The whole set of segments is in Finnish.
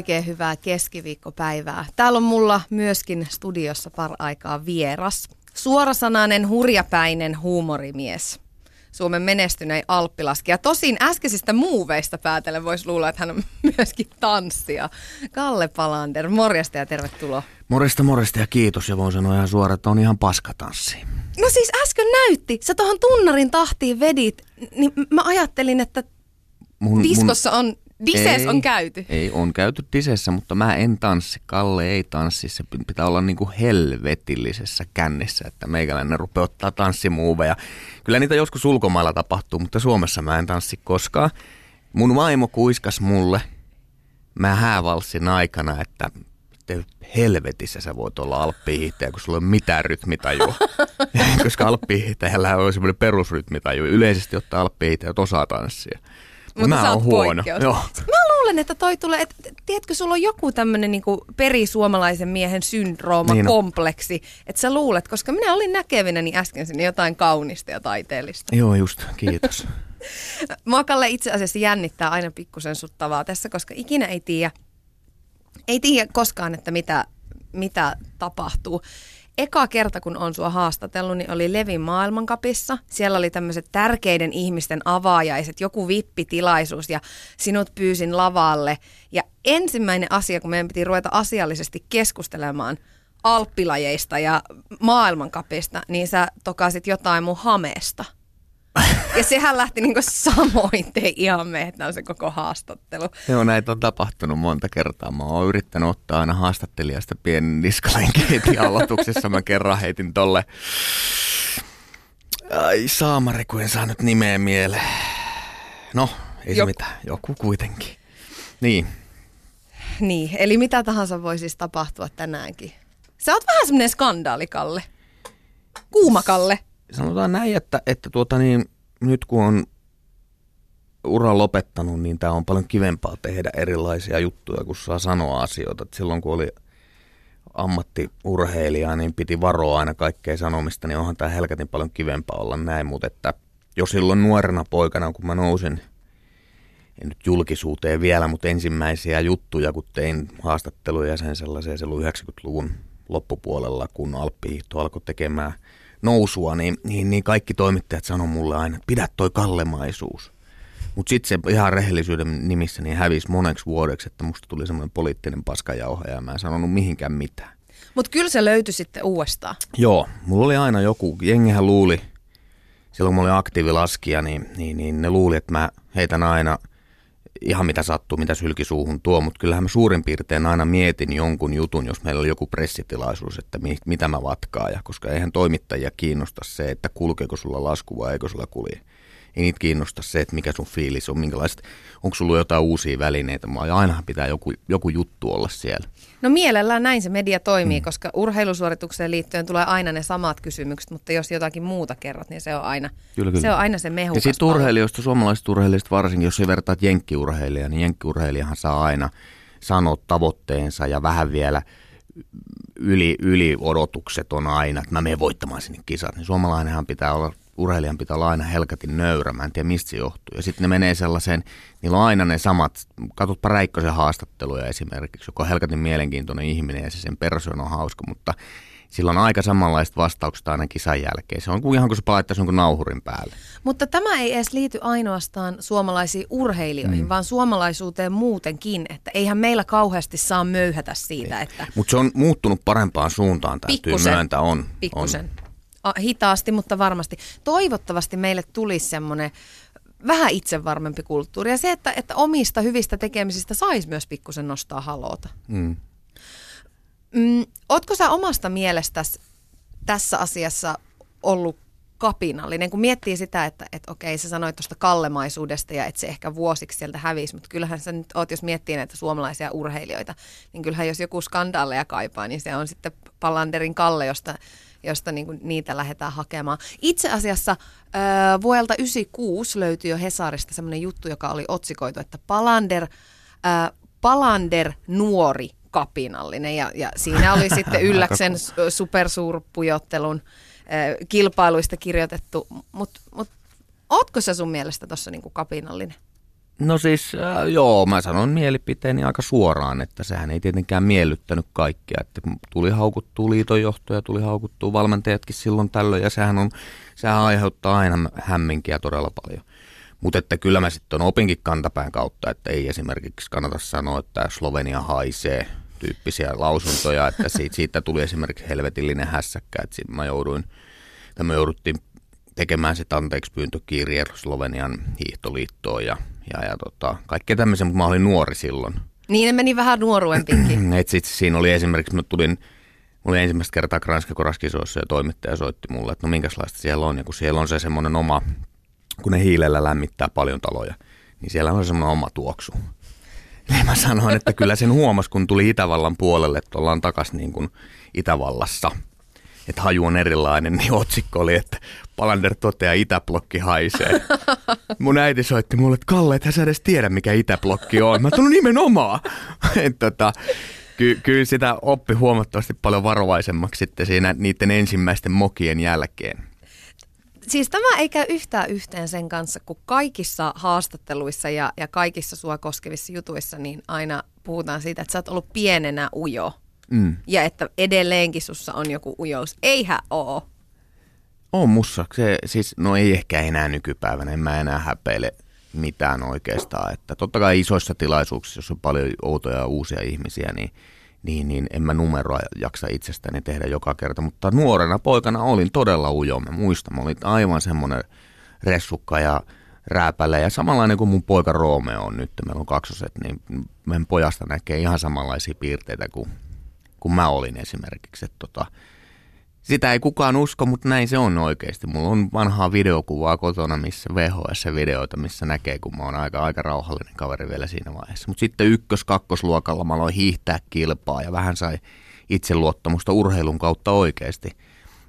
Oikein hyvää keskiviikkopäivää. Täällä on mulla myöskin studiossa par aikaa vieras. Suorasanainen, hurjapäinen huumorimies. Suomen menestynein alppilaskija. Tosin äskeisistä muuveista päätellen voisi luulla, että hän on myöskin tanssija. Kalle Palander, morjesta ja tervetuloa. Morjesta, morjesta ja kiitos. Ja voin sanoa ihan suoraan, että on ihan paskatanssi. No siis äsken näytti. Sä tuohon tunnarin tahtiin vedit, niin mä ajattelin, että Mun, diskossa on, dises Ei, on käyty. Ei, on käyty disessä, mutta mä en tanssi. Kalle ei tanssi. Se pitää olla niinku helvetillisessä kännissä, että meikäläinen rupeaa ottaa tanssimuoveja. Kyllä niitä joskus ulkomailla tapahtuu, mutta Suomessa mä en tanssi koskaan. Mun vaimo kuiskas mulle, mä häävalssin aikana, että helvetissä sä voit olla alppihiihtäjä, kun sulla ei ole mitään rytmitajua. Koska alppihiihtäjällä on semmoinen perusrytmitaju. Yleisesti ottaa alppihiihtäjät osaa tanssia. Mutta mä sä oot huono. poikkeus. Joo. Mä luulen, että toi tulee, että tiedätkö, sulla on joku tämmönen niinku perisuomalaisen miehen syndrooma, Niin kompleksi, että sä luulet, koska minä olin näkevinäni äsken sinne jotain kaunista ja taiteellista. Joo, just. Kiitos. Mua Kalle itse asiassa jännittää aina pikkusen sut tavaa tässä, koska ikinä ei tiedä, ei tiedä koskaan, että mitä, mitä tapahtuu. Eka kerta, kun on sua haastatellut, niin oli Levin maailmankapissa. Siellä oli tämmöiset tärkeiden ihmisten avaajaiset, joku vippitilaisuus ja sinut pyysin lavalle. Ja ensimmäinen asia, kun meidän piti ruveta asiallisesti keskustelemaan alppilajeista ja maailmankapista, niin sä tokasit jotain mun hameesta. Ja sehän lähti niinku samoin te ihan mehtään se koko haastattelu. Joo, näitä on tapahtunut monta kertaa. Mä oon yrittänyt ottaa aina haastattelijasta pienen niskalenkin aloituksessa. Mä kerran heitin tolle... Ai saamari, kun en saa nyt nimeä mieleen. No, ei se mitään. Joku kuitenkin. Niin. Niin, eli mitä tahansa voi siis tapahtua tänäänkin. Sä oot vähän semmonen skandaalikalle. Kuumakalle. Sanotaan näin, että, että tuota niin, nyt kun on uran lopettanut, niin tämä on paljon kivempaa tehdä erilaisia juttuja, kun saa sanoa asioita. Et silloin kun oli ammattiurheilija, niin piti varoa aina kaikkea sanomista, niin onhan tämä helkatin paljon kivempaa olla näin. Mutta että jo silloin nuorena poikana, kun mä nousin, en nyt julkisuuteen vielä, mutta ensimmäisiä juttuja, kun tein haastatteluja sen sellaisia silloin 90-luvun loppupuolella, kun Alppihiihto alkoi tekemään nousua, niin, niin, niin kaikki toimittajat sanoi mulle aina, että pidä toi kallemaisuus. Mutta sitten se ihan rehellisyyden nimissä niin hävisi moneksi vuodeksi, että musta tuli semmoinen poliittinen paskajauha ja mä en sanonut mihinkään mitään. Mutta kyllä se löytyi sitten uudestaan. Joo, mulla oli aina joku, jengihän luuli, silloin kun mä olin aktiivilaskija, niin, niin, niin ne luuli, että mä heitän aina ihan mitä sattuu, mitä sylkisuuhun tuo, mutta kyllähän mä suurin piirtein aina mietin jonkun jutun, jos meillä oli joku pressitilaisuus, että mi, mitä mä vatkaan, ja koska eihän toimittajia kiinnosta se, että kulkeeko sulla lasku vai eikö sulla kulje. Ei niitä kiinnosta se, että mikä sun fiilis on, minkälaiset, onko sulla jotain uusia välineitä, vaan ainahan pitää joku, joku juttu olla siellä. No mielellään näin se media toimii, mm. koska urheilusuoritukseen liittyen tulee aina ne samat kysymykset, mutta jos jotakin muuta kerrot, niin se on aina, Kyllä, kyllä. Se, on aina se mehukas Ja sitten urheilijoista, suomalaiset urheilijat varsinkin, jos ei vertaat jenkkiurheilijaa, niin jenkkiurheilijahan saa aina sanoa tavoitteensa ja vähän vielä yli, yli odotukset on aina, että mä menen voittamaan sinne kisat. Niin suomalainenhan pitää olla, urheilijan pitää olla aina helkatin nöyrä, mä en tiedä mistä se johtuu. Ja sitten ne menee sellaiseen, niillä on aina ne samat, katsotpa Räikkösen haastatteluja esimerkiksi, joka on helkatin mielenkiintoinen ihminen ja se sen persoona on hauska, mutta sillä on aika samanlaiset vastaukset aina kisan jälkeen. Se on kuin ihan kuin se palaittaisi jonkun nauhurin päälle. Mutta tämä ei edes liity ainoastaan suomalaisiin urheilijoihin, mm. vaan suomalaisuuteen muutenkin, että eihän meillä kauheasti saa möyhätä siitä, että Mutta se on muuttunut parempaan suuntaan, täytyy Pikkusen. myöntää. On, pikkusen A- hitaasti, mutta varmasti. Toivottavasti meille tulisi semmoinen vähän itsevarmempi kulttuuri ja se, että, että omista hyvistä tekemisistä saisi myös pikkusen nostaa haloota. Mm. Mm, ootko sä omasta mielestäsi tässä asiassa ollut kapinallinen, kun miettii sitä, että, että okei, sä sanoit tuosta kallemaisuudesta ja että se ehkä vuosiksi sieltä hävisi, mutta kyllähän sä nyt oot, jos miettii näitä suomalaisia urheilijoita, niin kyllähän jos joku skandaaleja kaipaa, niin se on sitten Pallanderin Kalle, josta, josta niin kuin niitä lähdetään hakemaan. Itse asiassa ö, vuodelta 96 löytyi jo Hesarista semmoinen juttu, joka oli otsikoitu, että Palander, ö, Palander nuori kapinallinen. Ja, ja siinä oli sitten Ylläksen supersuurpujottelun ö, kilpailuista kirjoitettu. Mutta mut, ootko sä sun mielestä tuossa niinku kapinallinen? No siis äh, joo, mä sanon mielipiteeni aika suoraan, että sehän ei tietenkään miellyttänyt kaikkia. Että tuli haukuttua liitonjohtoja, tuli haukuttua valmentajatkin silloin tällöin ja sehän, on, sehän aiheuttaa aina hämminkiä todella paljon. Mutta että kyllä mä sitten opinkin kantapään kautta, että ei esimerkiksi kannata sanoa, että Slovenia haisee tyyppisiä lausuntoja, että siitä, siitä tuli esimerkiksi helvetillinen hässäkkä, että mä jouduin, että me jouduttiin tekemään sitten anteeksi pyyntökirje Slovenian hiihtoliittoon ja ja, ja tota, kaikkea tämmöisiä, mutta mä olin nuori silloin. Niin, ne meni vähän nuoruempikin. Et sit, siinä oli esimerkiksi, mä tulin, mulla oli ensimmäistä kertaa Kranska Koraskisoissa ja toimittaja soitti mulle, että no minkälaista siellä on. Ja kun siellä on se semmoinen oma, kun ne hiilellä lämmittää paljon taloja, niin siellä on semmoinen oma tuoksu. Niin mä sanoin, että kyllä sen huomas, kun tuli Itävallan puolelle, että ollaan takaisin niin kuin Itävallassa – että haju on erilainen, niin otsikko oli, että Palander toteaa, Itäblokki haisee. Mun äiti soitti mulle, että Kalle, et sä edes tiedä, mikä Itäblokki on. Mä tulin nimenomaan. tota, ky- kyllä sitä oppi huomattavasti paljon varovaisemmaksi sitten siinä niiden ensimmäisten mokien jälkeen. Siis tämä ei käy yhtään yhteen sen kanssa, kun kaikissa haastatteluissa ja, ja kaikissa sua koskevissa jutuissa niin aina puhutaan siitä, että sä oot ollut pienenä ujo. Mm. Ja että edelleenkin sussa on joku ujous. Eihän oo. On mussa. Se, siis, no ei ehkä enää nykypäivänä. En mä enää häpeile mitään oikeastaan. Että totta kai isoissa tilaisuuksissa, jos on paljon outoja uusia ihmisiä, niin, niin, niin en mä numeroa jaksa itsestäni tehdä joka kerta. Mutta nuorena poikana olin todella ujo. Mä muistan, mä olin aivan semmoinen ressukka ja rääpäle. Ja samanlainen kuin mun poika Romeo on nyt, meillä on kaksoset, niin meidän pojasta näkee ihan samanlaisia piirteitä kuin kuin mä olin esimerkiksi. Että tota, sitä ei kukaan usko, mutta näin se on oikeasti. Mulla on vanhaa videokuvaa kotona, missä VHS-videoita, missä näkee, kun mä oon aika, aika rauhallinen kaveri vielä siinä vaiheessa. Mutta sitten ykkös-kakkosluokalla mä aloin hiihtää kilpaa ja vähän sai itseluottamusta urheilun kautta oikeasti.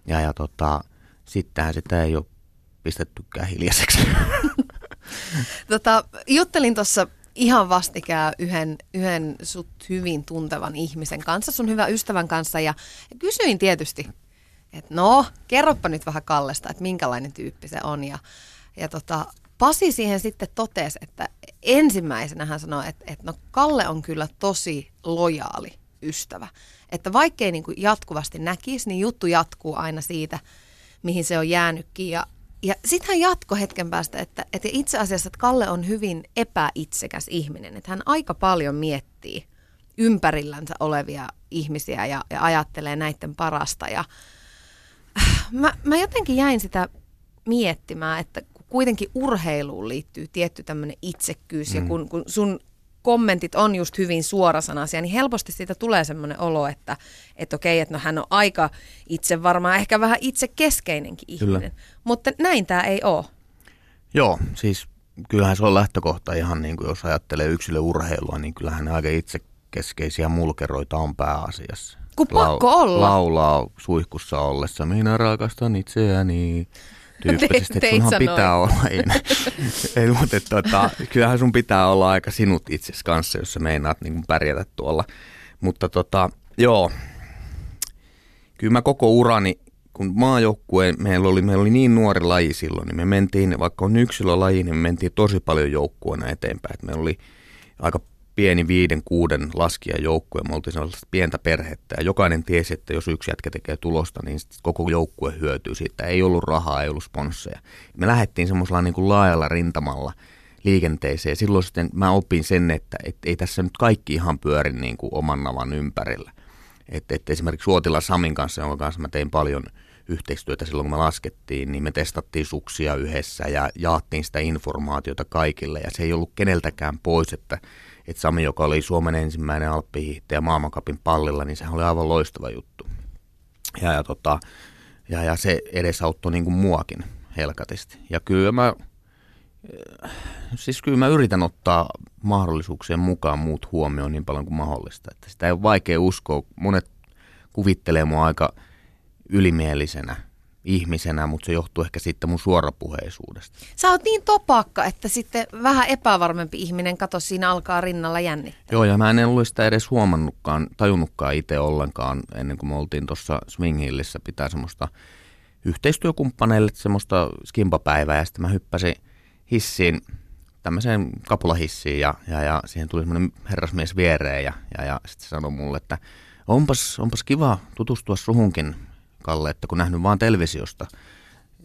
Ja, ja tota, sittenhän sitä ei ole pistettykään hiljaiseksi. tota, juttelin tuossa ihan vastikään yhden, yhden sut hyvin tuntevan ihmisen kanssa, sun hyvän ystävän kanssa ja kysyin tietysti, että no, kerropa nyt vähän Kallesta, että minkälainen tyyppi se on ja, ja tota, Pasi siihen sitten totesi, että ensimmäisenä hän sanoi, että, että no Kalle on kyllä tosi lojaali ystävä. Että vaikkei niin jatkuvasti näkisi, niin juttu jatkuu aina siitä, mihin se on jäänytkin. Ja, ja sitten hän jatkoi hetken päästä, että, että itse asiassa että Kalle on hyvin epäitsekäs ihminen. Että hän aika paljon miettii ympärillänsä olevia ihmisiä ja, ja ajattelee näiden parasta. Ja äh, mä, mä jotenkin jäin sitä miettimään, että kuitenkin urheiluun liittyy tietty tämmöinen itsekkyys mm. ja kun, kun sun kommentit on just hyvin suorasanaisia, niin helposti siitä tulee semmoinen olo, että, että okei, että no hän on aika itse varmaan, ehkä vähän itse keskeinenkin ihminen. Kyllä. Mutta näin tämä ei ole. Joo, siis kyllähän se on lähtökohta ihan niin kuin jos ajattelee yksilöurheilua, niin kyllähän aika itsekeskeisiä mulkeroita on pääasiassa. Kun pakko Lau- olla. Laulaa suihkussa ollessa, minä rakastan itseäni tyyppisesti, että sunhan pitää olla. Ei, ei, mutta tota, kyllähän sun pitää olla aika sinut itse kanssa, jos sä meinaat niin kuin pärjätä tuolla. Mutta tota, joo, kyllä mä koko urani, kun maajoukkue, meillä oli, meillä oli niin nuori laji silloin, niin me mentiin, vaikka on yksilölaji, niin me mentiin tosi paljon joukkueena eteenpäin. Et meillä oli aika pieni viiden, kuuden laskijan joukkue. Me oltiin sellaista pientä perhettä ja jokainen tiesi, että jos yksi jätkä tekee tulosta, niin koko joukkue hyötyy siitä. Ei ollut rahaa, ei ollut sponsseja. Me lähdettiin semmoisella niin kuin laajalla rintamalla liikenteeseen. Silloin sitten mä opin sen, että et ei tässä nyt kaikki ihan pyöri niin kuin oman navan ympärillä. Et, et esimerkiksi Suotila Samin kanssa, jonka kanssa mä tein paljon yhteistyötä silloin, kun me laskettiin, niin me testattiin suksia yhdessä ja jaattiin sitä informaatiota kaikille. Ja se ei ollut keneltäkään pois, että että Sami, joka oli Suomen ensimmäinen alppihiihtäjä maailmankapin pallilla, niin sehän oli aivan loistava juttu. Ja, ja, tota, ja, ja se edesauttoi niin kuin muakin helkatisti. Ja kyllä mä, siis kyllä mä yritän ottaa mahdollisuuksien mukaan muut huomioon niin paljon kuin mahdollista. Että sitä ei ole vaikea uskoa. Monet kuvittelee mua aika ylimielisenä ihmisenä, mutta se johtuu ehkä sitten mun suorapuheisuudesta. Sä oot niin topakka, että sitten vähän epävarmempi ihminen, kato siinä alkaa rinnalla jännittää. Joo, ja mä en ollut sitä edes huomannutkaan, tajunnutkaan itse ollenkaan ennen kuin me oltiin tuossa Swing Hillissä pitää semmoista yhteistyökumppaneille semmoista skimpapäivää, ja sitten mä hyppäsin hissiin, tämmöiseen kapulahissiin, ja, ja, ja siihen tuli semmoinen herrasmies viereen, ja, ja, ja sitten se sanoi mulle, että onpas, onpas kiva tutustua suhunkin, Kalle, että kun nähnyt vaan televisiosta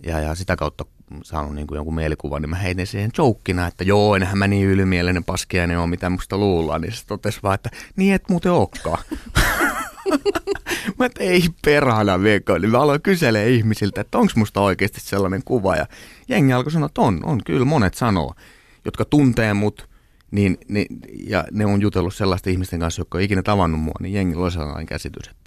ja, ja sitä kautta saanut niin kuin jonkun mielikuvan, niin mä heitin siihen joukkina, että joo, enhän mä niin ylimielinen paskiainen ole, mitä musta luullaan. Niin se totesi vaan, että niin et muuten olekaan. mä et, ei perhana veko. Niin mä aloin kyselemään ihmisiltä, että onko musta oikeasti sellainen kuva. Ja jengi alkoi sanoa, että on, on, kyllä monet sanoo, jotka tuntee mut, niin, niin, ja ne on jutellut sellaisten ihmisten kanssa, jotka on ikinä tavannut mua, niin jengi on sellainen käsitys, että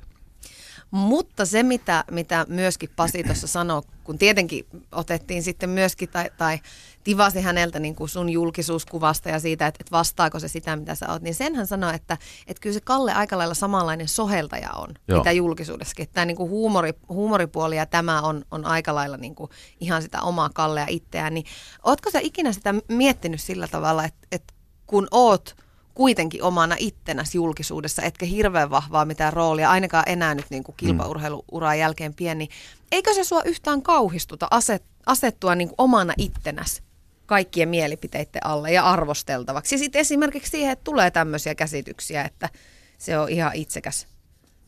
mutta se, mitä, mitä myöskin Pasi tuossa sanoi, kun tietenkin otettiin sitten myöskin, tai, tai tivasi häneltä niin kuin sun julkisuuskuvasta ja siitä, että, että vastaako se sitä, mitä sä oot, niin sen hän sanoi, että, että kyllä se Kalle aika lailla samanlainen soheltaja on, Joo. mitä julkisuudessakin. Että tämä niin kuin huumori, huumoripuoli ja tämä on, on aika lailla niin kuin ihan sitä omaa Kallea itseään. Niin ootko sä ikinä sitä miettinyt sillä tavalla, että, että kun oot – kuitenkin omana ittenäsi julkisuudessa, etkä hirveän vahvaa mitään roolia, ainakaan enää nyt niin kuin mm. kilpaurheiluuran jälkeen pieni. Eikö se sua yhtään kauhistuta aset, asettua niin kuin omana ittenäsi kaikkien mielipiteiden alle ja arvosteltavaksi? Ja sitten esimerkiksi siihen, että tulee tämmöisiä käsityksiä, että se on ihan itsekäs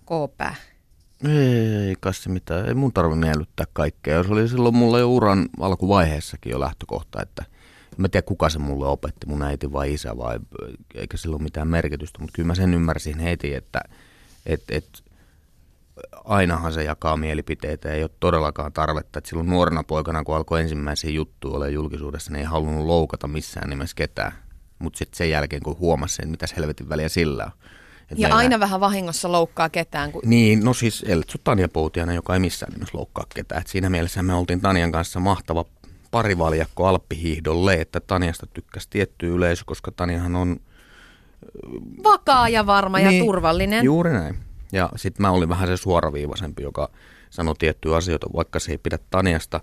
koopää. Ei kai se mitään. Ei mun tarvitse miellyttää kaikkea. Se oli silloin mulla jo uran alkuvaiheessakin jo lähtökohta, että – Mä tiedä kuka se mulle opetti, mun äiti vai isä vai eikä sillä ole mitään merkitystä, mutta kyllä mä sen ymmärsin heti, että et, et, ainahan se jakaa mielipiteitä, ei ole todellakaan tarvetta. Et silloin nuorena poikana, kun alkoi ensimmäisiä juttuja olla julkisuudessa, niin ei halunnut loukata missään nimessä ketään. Mutta sitten sen jälkeen, kun huomasi sen, mitä helvetin väliä sillä on. Et ja aina enää... vähän vahingossa loukkaa ketään. Kun... Niin, no siis Eltsu Tanja Poutiana, joka ei missään nimessä loukkaa ketään. Et siinä mielessä me oltiin Tanjan kanssa mahtava parivaljakko alppihiihdolle, että Tanjasta tykkäsi tietty yleisö, koska Tanjahan on... Vakaa ja varma niin, ja turvallinen. Juuri näin. Ja sitten mä olin vähän se suoraviivaisempi, joka sanoi tiettyjä asioita, vaikka se ei pidä Tanjasta.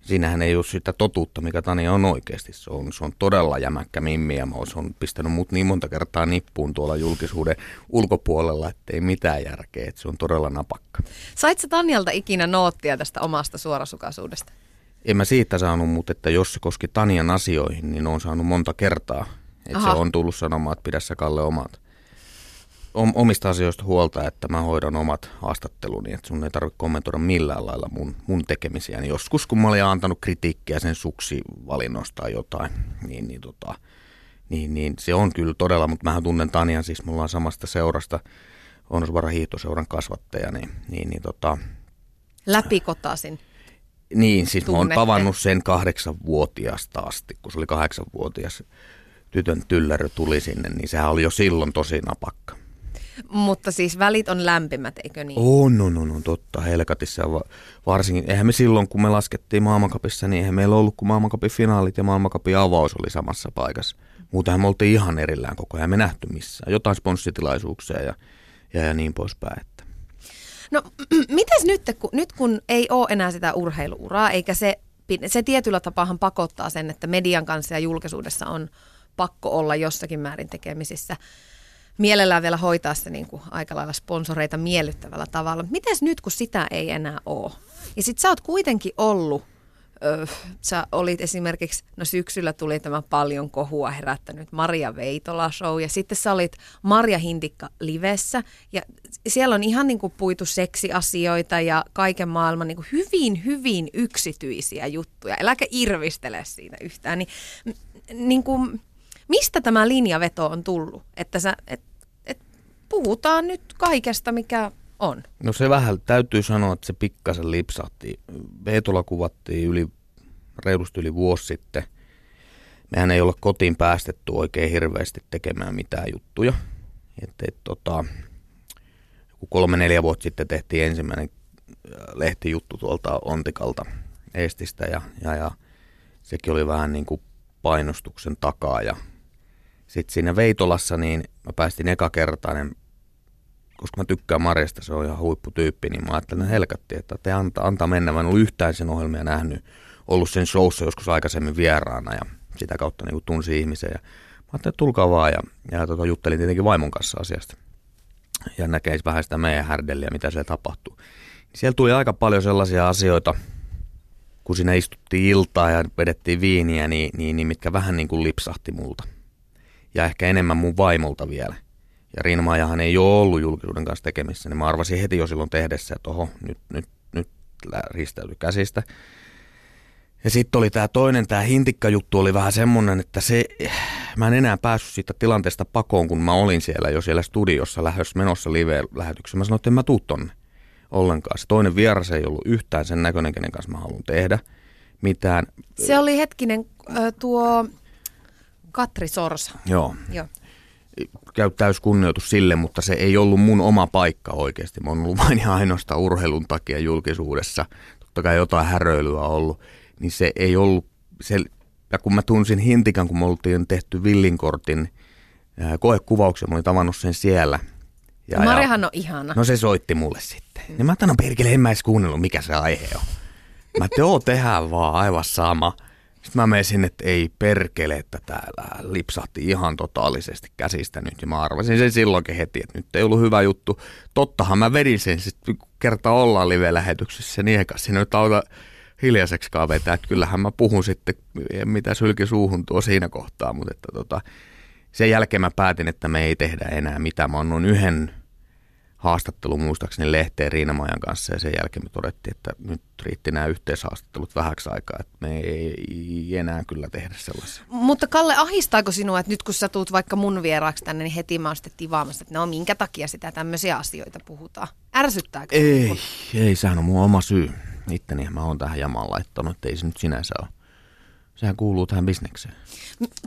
Siinähän ei ole sitä totuutta, mikä Tania on oikeasti. Se on, se on todella jämäkkä mimmi ja mä on pistänyt mut niin monta kertaa nippuun tuolla julkisuuden ulkopuolella, että ei mitään järkeä. Että se on todella napakka. Sait sä Tanjalta ikinä noottia tästä omasta suorasukaisuudesta? En mä siitä saanut, mutta että jos se koski Tanian asioihin, niin on saanut monta kertaa. Että se on tullut sanomaan, että pidä sä Kalle omat omista asioista huolta, että mä hoidan omat haastatteluni, että sun ei tarvitse kommentoida millään lailla mun, mun tekemisiä. Niin joskus, kun mä olin antanut kritiikkiä sen suksivalinnosta tai jotain, niin, niin, tota, niin, niin, se on kyllä todella, mutta mä tunnen Tanian, siis mulla on samasta seurasta, on hiihtoseuran kasvattaja, niin, niin, niin tota, Läpikotaisin. Niin, siis tunnette. mä oon tavannut sen kahdeksanvuotiaasta asti, kun se oli kahdeksanvuotias tytön tyllärö tuli sinne, niin sehän oli jo silloin tosi napakka. Mutta siis välit on lämpimät, eikö niin? On, no, no, no, totta, Helkatissa. Varsinkin, eihän me silloin, kun me laskettiin maailmankapissa, niin eihän meillä ollut, kun maailmankapin finaalit ja maailmankapin avaus oli samassa paikassa. Muutenhan me oltiin ihan erillään koko ajan, me nähty missään. Jotain sponssitilaisuuksia ja, ja, ja niin poispäin. No mitäs nyt, kun, nyt kun ei ole enää sitä urheiluuraa, eikä se, se tietyllä tapaahan pakottaa sen, että median kanssa ja julkisuudessa on pakko olla jossakin määrin tekemisissä. Mielellään vielä hoitaa se niin kuin aika lailla sponsoreita miellyttävällä tavalla. Mites nyt, kun sitä ei enää ole? Ja sit sä oot kuitenkin ollut sä olit esimerkiksi, no syksyllä tuli tämä paljon kohua herättänyt Maria Veitola show ja sitten sä olit Maria Hindikka livessä ja siellä on ihan niin kuin puitu seksiasioita ja kaiken maailman niin kuin hyvin, hyvin yksityisiä juttuja. Äläkä irvistele siinä yhtään. Niin, niin kuin, mistä tämä linjaveto on tullut? Että sä, et, et puhutaan nyt kaikesta, mikä on? No se vähän täytyy sanoa, että se pikkasen lipsahti. Veetola kuvattiin yli, reilusti yli vuosi sitten. Mehän ei olla kotiin päästetty oikein hirveästi tekemään mitään juttuja. Että et, tota, kolme-neljä vuotta sitten tehtiin ensimmäinen äh, lehtijuttu tuolta Ontikalta Estistä ja, ja, ja sekin oli vähän niin kuin painostuksen takaa ja sitten siinä Veitolassa niin mä päästin eka kertainen koska mä tykkään Marjasta, se on ihan huipputyyppi, niin mä ajattelin, helkatti, että te antaa, antaa mennä. Mä en ollut yhtään sen ohjelmia nähnyt, ollut sen showssa joskus aikaisemmin vieraana ja sitä kautta niin tunsi ihmisen. Ja mä ajattelin, että tulkaa vaan ja, ja tota, juttelin tietenkin vaimon kanssa asiasta. Ja näkeisi vähän sitä meidän härdelliä, mitä siellä tapahtuu. Siellä tuli aika paljon sellaisia asioita, kun siinä istuttiin iltaa ja vedettiin viiniä, niin, niin, niin mitkä vähän niin kuin lipsahti multa. Ja ehkä enemmän mun vaimolta vielä. Ja Rinmaajahan ei ole ollut julkisuuden kanssa tekemissä, niin mä arvasin heti jo silloin tehdessä, että oho, nyt, nyt, nyt risteytyi käsistä. Ja sitten oli tämä toinen, tämä hintikkajuttu oli vähän semmoinen, että se, mä en enää päässyt siitä tilanteesta pakoon, kun mä olin siellä jo siellä studiossa lähdössä menossa live-lähetyksessä. Mä sanoin, että en mä tuu tonne ollenkaan. Se toinen vieras ei ollut yhtään sen näköinen, kenen kanssa mä haluan tehdä mitään. Se oli hetkinen tuo Katri Sorsa. Joo. Joo. Käy täys kunnioitus sille, mutta se ei ollut mun oma paikka oikeasti. Mä oon ollut vain ja ainoastaan urheilun takia julkisuudessa. Totta kai jotain häröilyä ollut. Niin se ei ollut, se, ja kun mä tunsin Hintikan, kun me oltiin tehty Villinkortin koekuvauksen, mä olin tavannut sen siellä – ja, Marihan on ihana. No se soitti mulle sitten. Mm. Ja mä ajattelin, no perkele, en mä edes kuunnellut, mikä se aihe on. Mä että joo, tehdään vaan aivan sama. Sitten mä menisin, että ei perkele, että täällä lipsahti ihan totaalisesti käsistä nyt. Ja mä arvasin sen silloinkin heti, että nyt ei ollut hyvä juttu. Tottahan mä vedin sen sitten, kerta ollaan live-lähetyksessä, niin eikä siinä nyt auta hiljaiseksikaan vetää. Että kyllähän mä puhun sitten, mitä sylki suuhun tuo siinä kohtaa, mutta että tota, sen jälkeen mä päätin, että me ei tehdä enää mitään. Mä annoin yhden haastattelu muistaakseni lehteen Riinamajan kanssa ja sen jälkeen me todettiin, että nyt riitti nämä yhteishaastattelut vähäksi aikaa, että me ei enää kyllä tehdä sellaisia. Mutta Kalle, ahistaako sinua, että nyt kun sä tuut vaikka mun vieraaksi tänne, niin heti mä oon sitten tivaamassa, että no minkä takia sitä tämmöisiä asioita puhutaan? Ärsyttääkö? Ei, ei, sehän on mun oma syy. Itteni mä oon tähän jamaan laittanut, että ei se nyt sinänsä ole. Sehän kuuluu tähän bisnekseen.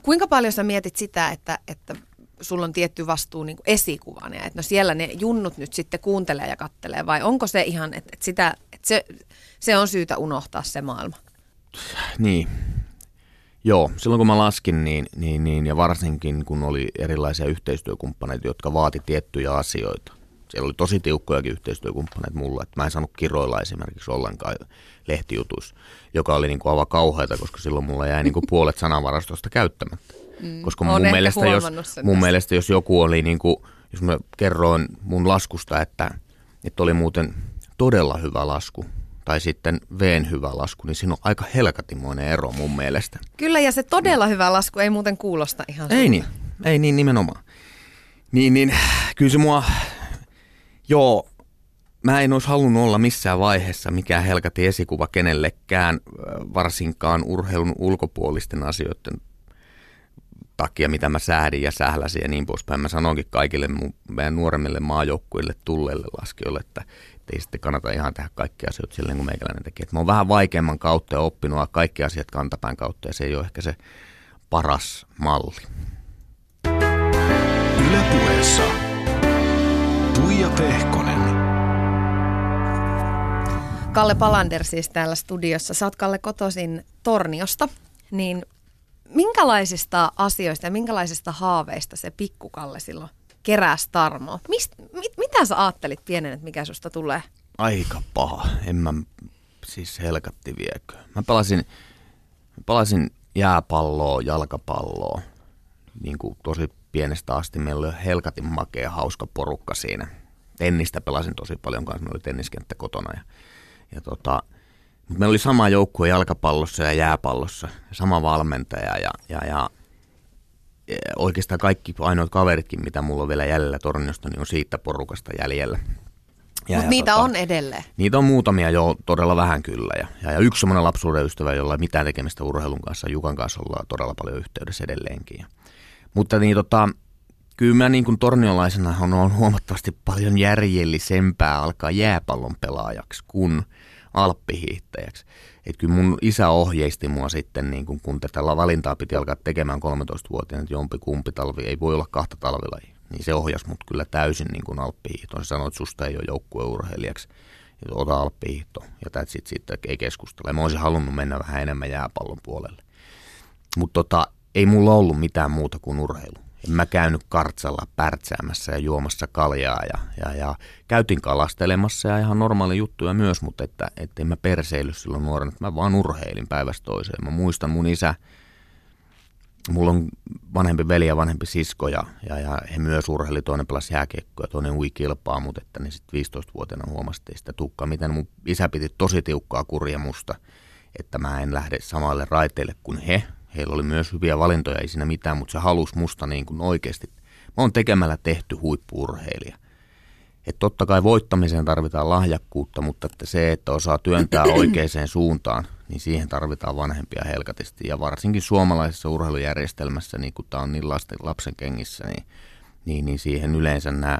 Kuinka paljon sä mietit sitä, että, että sulla on tietty vastuu niin esikuvana että no siellä ne junnut nyt sitten kuuntelee ja kattelee vai onko se ihan, että, että, sitä, että se, se on syytä unohtaa se maailma? Niin. Joo, silloin kun mä laskin niin, niin, niin ja varsinkin kun oli erilaisia yhteistyökumppaneita, jotka vaati tiettyjä asioita. Siellä oli tosi tiukkojakin yhteistyökumppaneita mulle, että mä en saanut kiroilla esimerkiksi ollenkaan lehtijutuissa, joka oli niin kuin aivan kauheata, koska silloin mulla jäi niin kuin puolet sanavarastosta käyttämättä. Mm. Koska mun mielestä, jos, mun mielestä jos joku oli, niin kuin, jos mä kerroin mun laskusta, että, että oli muuten todella hyvä lasku, tai sitten veen hyvä lasku, niin siinä on aika helkatimoinen ero mun mielestä. Kyllä, ja se todella hyvä lasku ei muuten kuulosta ihan Ei niin, ei niin nimenomaan. Niin, niin kyllä se mua, joo, mä en olisi halunnut olla missään vaiheessa mikään helkati esikuva kenellekään, varsinkaan urheilun ulkopuolisten asioiden takia, mitä mä säädin ja sähläsin ja niin poispäin. Mä sanoinkin kaikille mun, meidän nuoremmille maajoukkuille tulleille laskijoille, että ei sitten kannata ihan tehdä kaikkia asioita silleen kuin meikäläinen tekee. mä oon vähän vaikeamman kautta ja oppinut kaikki asiat kantapään kautta ja se ei ole ehkä se paras malli. Ylepuheessa Tuija Pehkonen. Kalle Palander siis täällä studiossa. Sä oot Kalle kotoisin Torniosta, niin minkälaisista asioista ja minkälaisista haaveista se pikkukalle silloin keräsi tarmoa? Mist, mit, mitä sä ajattelit pienen, että mikä susta tulee? Aika paha. En mä siis helkatti viekö. Mä palasin, palasin jääpalloa, jalkapalloa. Niin kuin tosi pienestä asti meillä oli helkatin makea, hauska porukka siinä. Tennistä pelasin tosi paljon kanssa. Meillä oli tenniskenttä kotona ja ja tota, mutta meillä oli sama joukkue jalkapallossa ja jääpallossa, sama valmentaja ja, ja, ja, ja oikeastaan kaikki ainoat kaveritkin, mitä mulla on vielä jäljellä Torniosta, niin on siitä porukasta jäljellä. Mutta niitä tota, on edelleen? Niitä on muutamia jo todella vähän kyllä. Ja, ja, ja yksi semmoinen lapsuuden ystävä, jolla ei mitään tekemistä urheilun kanssa, Jukan kanssa ollaan todella paljon yhteydessä edelleenkin. Ja, mutta niin tota, kyllä mä niin kuin torniolaisena on huomattavasti paljon järjellisempää alkaa jääpallon pelaajaksi kuin alppihiihtäjäksi. Että kyllä mun isä ohjeisti mua sitten, niin kun, kun tätä valintaa piti alkaa tekemään 13-vuotiaana, että jompi kumpi talvi ei voi olla kahta talvilajia. Niin se ohjasi mut kyllä täysin niin kuin alppihiihtoon. Se sanoi, että susta ei ole joukkueurheilijaksi. Ota alppihiihto ja tätä sitten sit ei keskustella. Mä olisin halunnut mennä vähän enemmän jääpallon puolelle. Mutta tota, ei mulla ollut mitään muuta kuin urheilu. En mä käynyt kartsalla pärtsäämässä ja juomassa kaljaa ja, ja, ja käytin kalastelemassa ja ihan normaali juttuja myös, mutta että, että en mä perseily silloin nuorena, että mä vaan urheilin päivästä toiseen. Mä muistan mun isä, mulla on vanhempi veli ja vanhempi sisko ja, ja, ja he myös urheili, toinen pelasi jääkiekkoa ja toinen ui kilpaa, mutta että niin sitten 15-vuotiaana huomasti sitä tukkaa, miten mun isä piti tosi tiukkaa kurja musta, että mä en lähde samalle raiteille kuin he. Heillä oli myös hyviä valintoja, ei siinä mitään, mutta se halusi musta niin kuin oikeasti. Mä oon tekemällä tehty huippuurheilija. Että totta kai voittamiseen tarvitaan lahjakkuutta, mutta että se, että osaa työntää oikeaan suuntaan, niin siihen tarvitaan vanhempia helkatisti. Ja varsinkin suomalaisessa urheilujärjestelmässä, niin kun tämä on niin lasten, lapsen kengissä, niin, niin, niin siihen yleensä nämä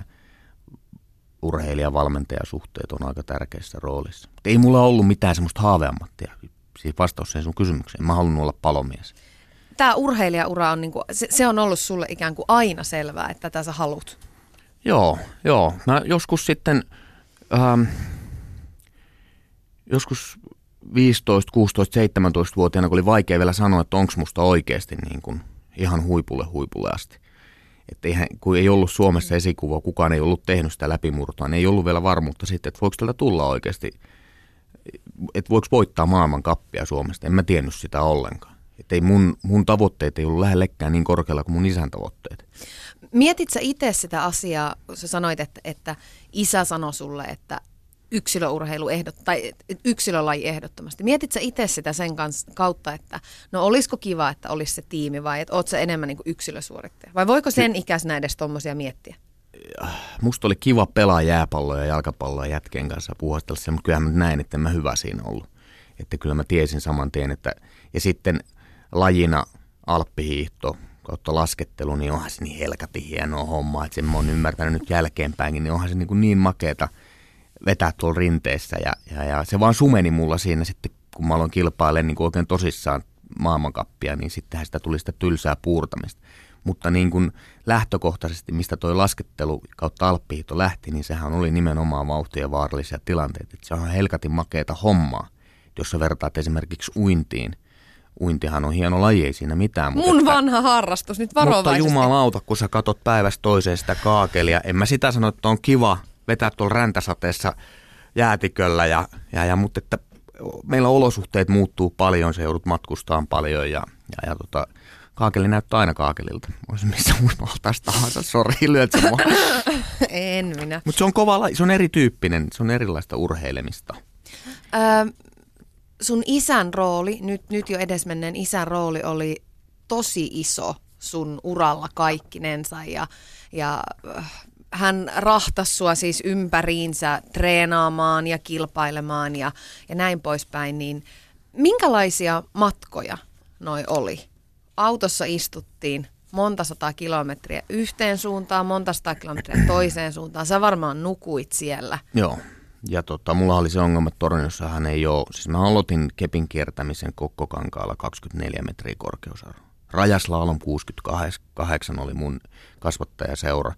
urheilija-valmentajasuhteet on aika tärkeässä roolissa. Mutta ei mulla ollut mitään semmoista haaveammattia. Siis vastaus siihen sun kysymykseen. Mä haluan olla palomies. Tämä urheilijaura on, niinku, se, se on ollut sulle ikään kuin aina selvää, että tätä sä haluat. Joo, joo. Mä joskus sitten, ähm, joskus 15, 16, 17-vuotiaana, kun oli vaikea vielä sanoa, että onko musta oikeasti niin kuin ihan huipulle huipulle asti. Että kun ei ollut Suomessa esikuvaa, kukaan ei ollut tehnyt sitä läpimurtoa, niin ei ollut vielä varmuutta sitten, että voiko tältä tulla oikeasti, että voiko voittaa maailman kappia Suomesta. En mä tiennyt sitä ollenkaan. Että ei mun, mun tavoitteet ei ollut lähellekään niin korkealla kuin mun isän tavoitteet. Mietit sä itse sitä asiaa, sä sanoit, että, että isä sanoi sulle, että yksilöurheilu ehdot, tai yksilölaji ehdottomasti. Mietit sä itse sitä sen kanssa, kautta, että no olisiko kiva, että olisi se tiimi vai että oot sä enemmän niin yksilösuorittaja? Vai voiko sen ikäisenä edes tuommoisia miettiä? Musta oli kiva pelaa jääpalloa ja jalkapalloa jätkien kanssa puhastella mutta kyllähän mä näin, että en mä hyvä siinä ollut. Että kyllä mä tiesin saman tien, että ja sitten lajina alppihiihto, kautta laskettelu, niin onhan se niin helkati hienoa hommaa, että sen mä oon ymmärtänyt nyt jälkeenpäinkin, niin onhan se niin, kuin niin makeeta vetää tuolla rinteessä ja, ja, ja, se vaan sumeni mulla siinä sitten, kun mä aloin kilpailemaan niin oikein tosissaan maailmankappia, niin sittenhän sitä tuli sitä tylsää puurtamista. Mutta niin kuin lähtökohtaisesti, mistä toi laskettelu kautta alppihiito lähti, niin sehän oli nimenomaan vauhtia vaarallisia tilanteita. Että se on helkatin makeeta hommaa, jos sä vertaat esimerkiksi uintiin, uintihan on hieno laji, ei siinä mitään. Mun että, vanha harrastus, nyt varovaisesti. Mutta jumalauta, kun sä katot päivästä toiseen sitä kaakelia. En mä sitä sano, että on kiva vetää tuolla räntäsateessa jäätiköllä, ja, ja, ja, mutta että meillä olosuhteet muuttuu paljon, se joudut matkustamaan paljon ja, ja, ja tota, kaakeli näyttää aina kaakelilta. Olisi missä muussa valtaisi tahansa, sori, lyöt En minä. Mutta se on kova, se on erityyppinen, se on erilaista urheilemista. Öö, sun isän rooli, nyt, nyt jo edesmenneen isän rooli oli tosi iso sun uralla kaikkinensa ja, ja äh, hän rahtasi sua siis ympäriinsä treenaamaan ja kilpailemaan ja, ja näin poispäin, niin minkälaisia matkoja noi oli? Autossa istuttiin monta sataa kilometriä yhteen suuntaan, monta sataa kilometriä toiseen suuntaan. Sä varmaan nukuit siellä. Joo. Ja tota, mulla oli se ongelma, että Torniossahan ei ole, siis mä aloitin kepin kiertämisen Kokkokankaalla 24 metriä korkeusarvo. Rajaslalom 68 oli mun kasvattajaseura,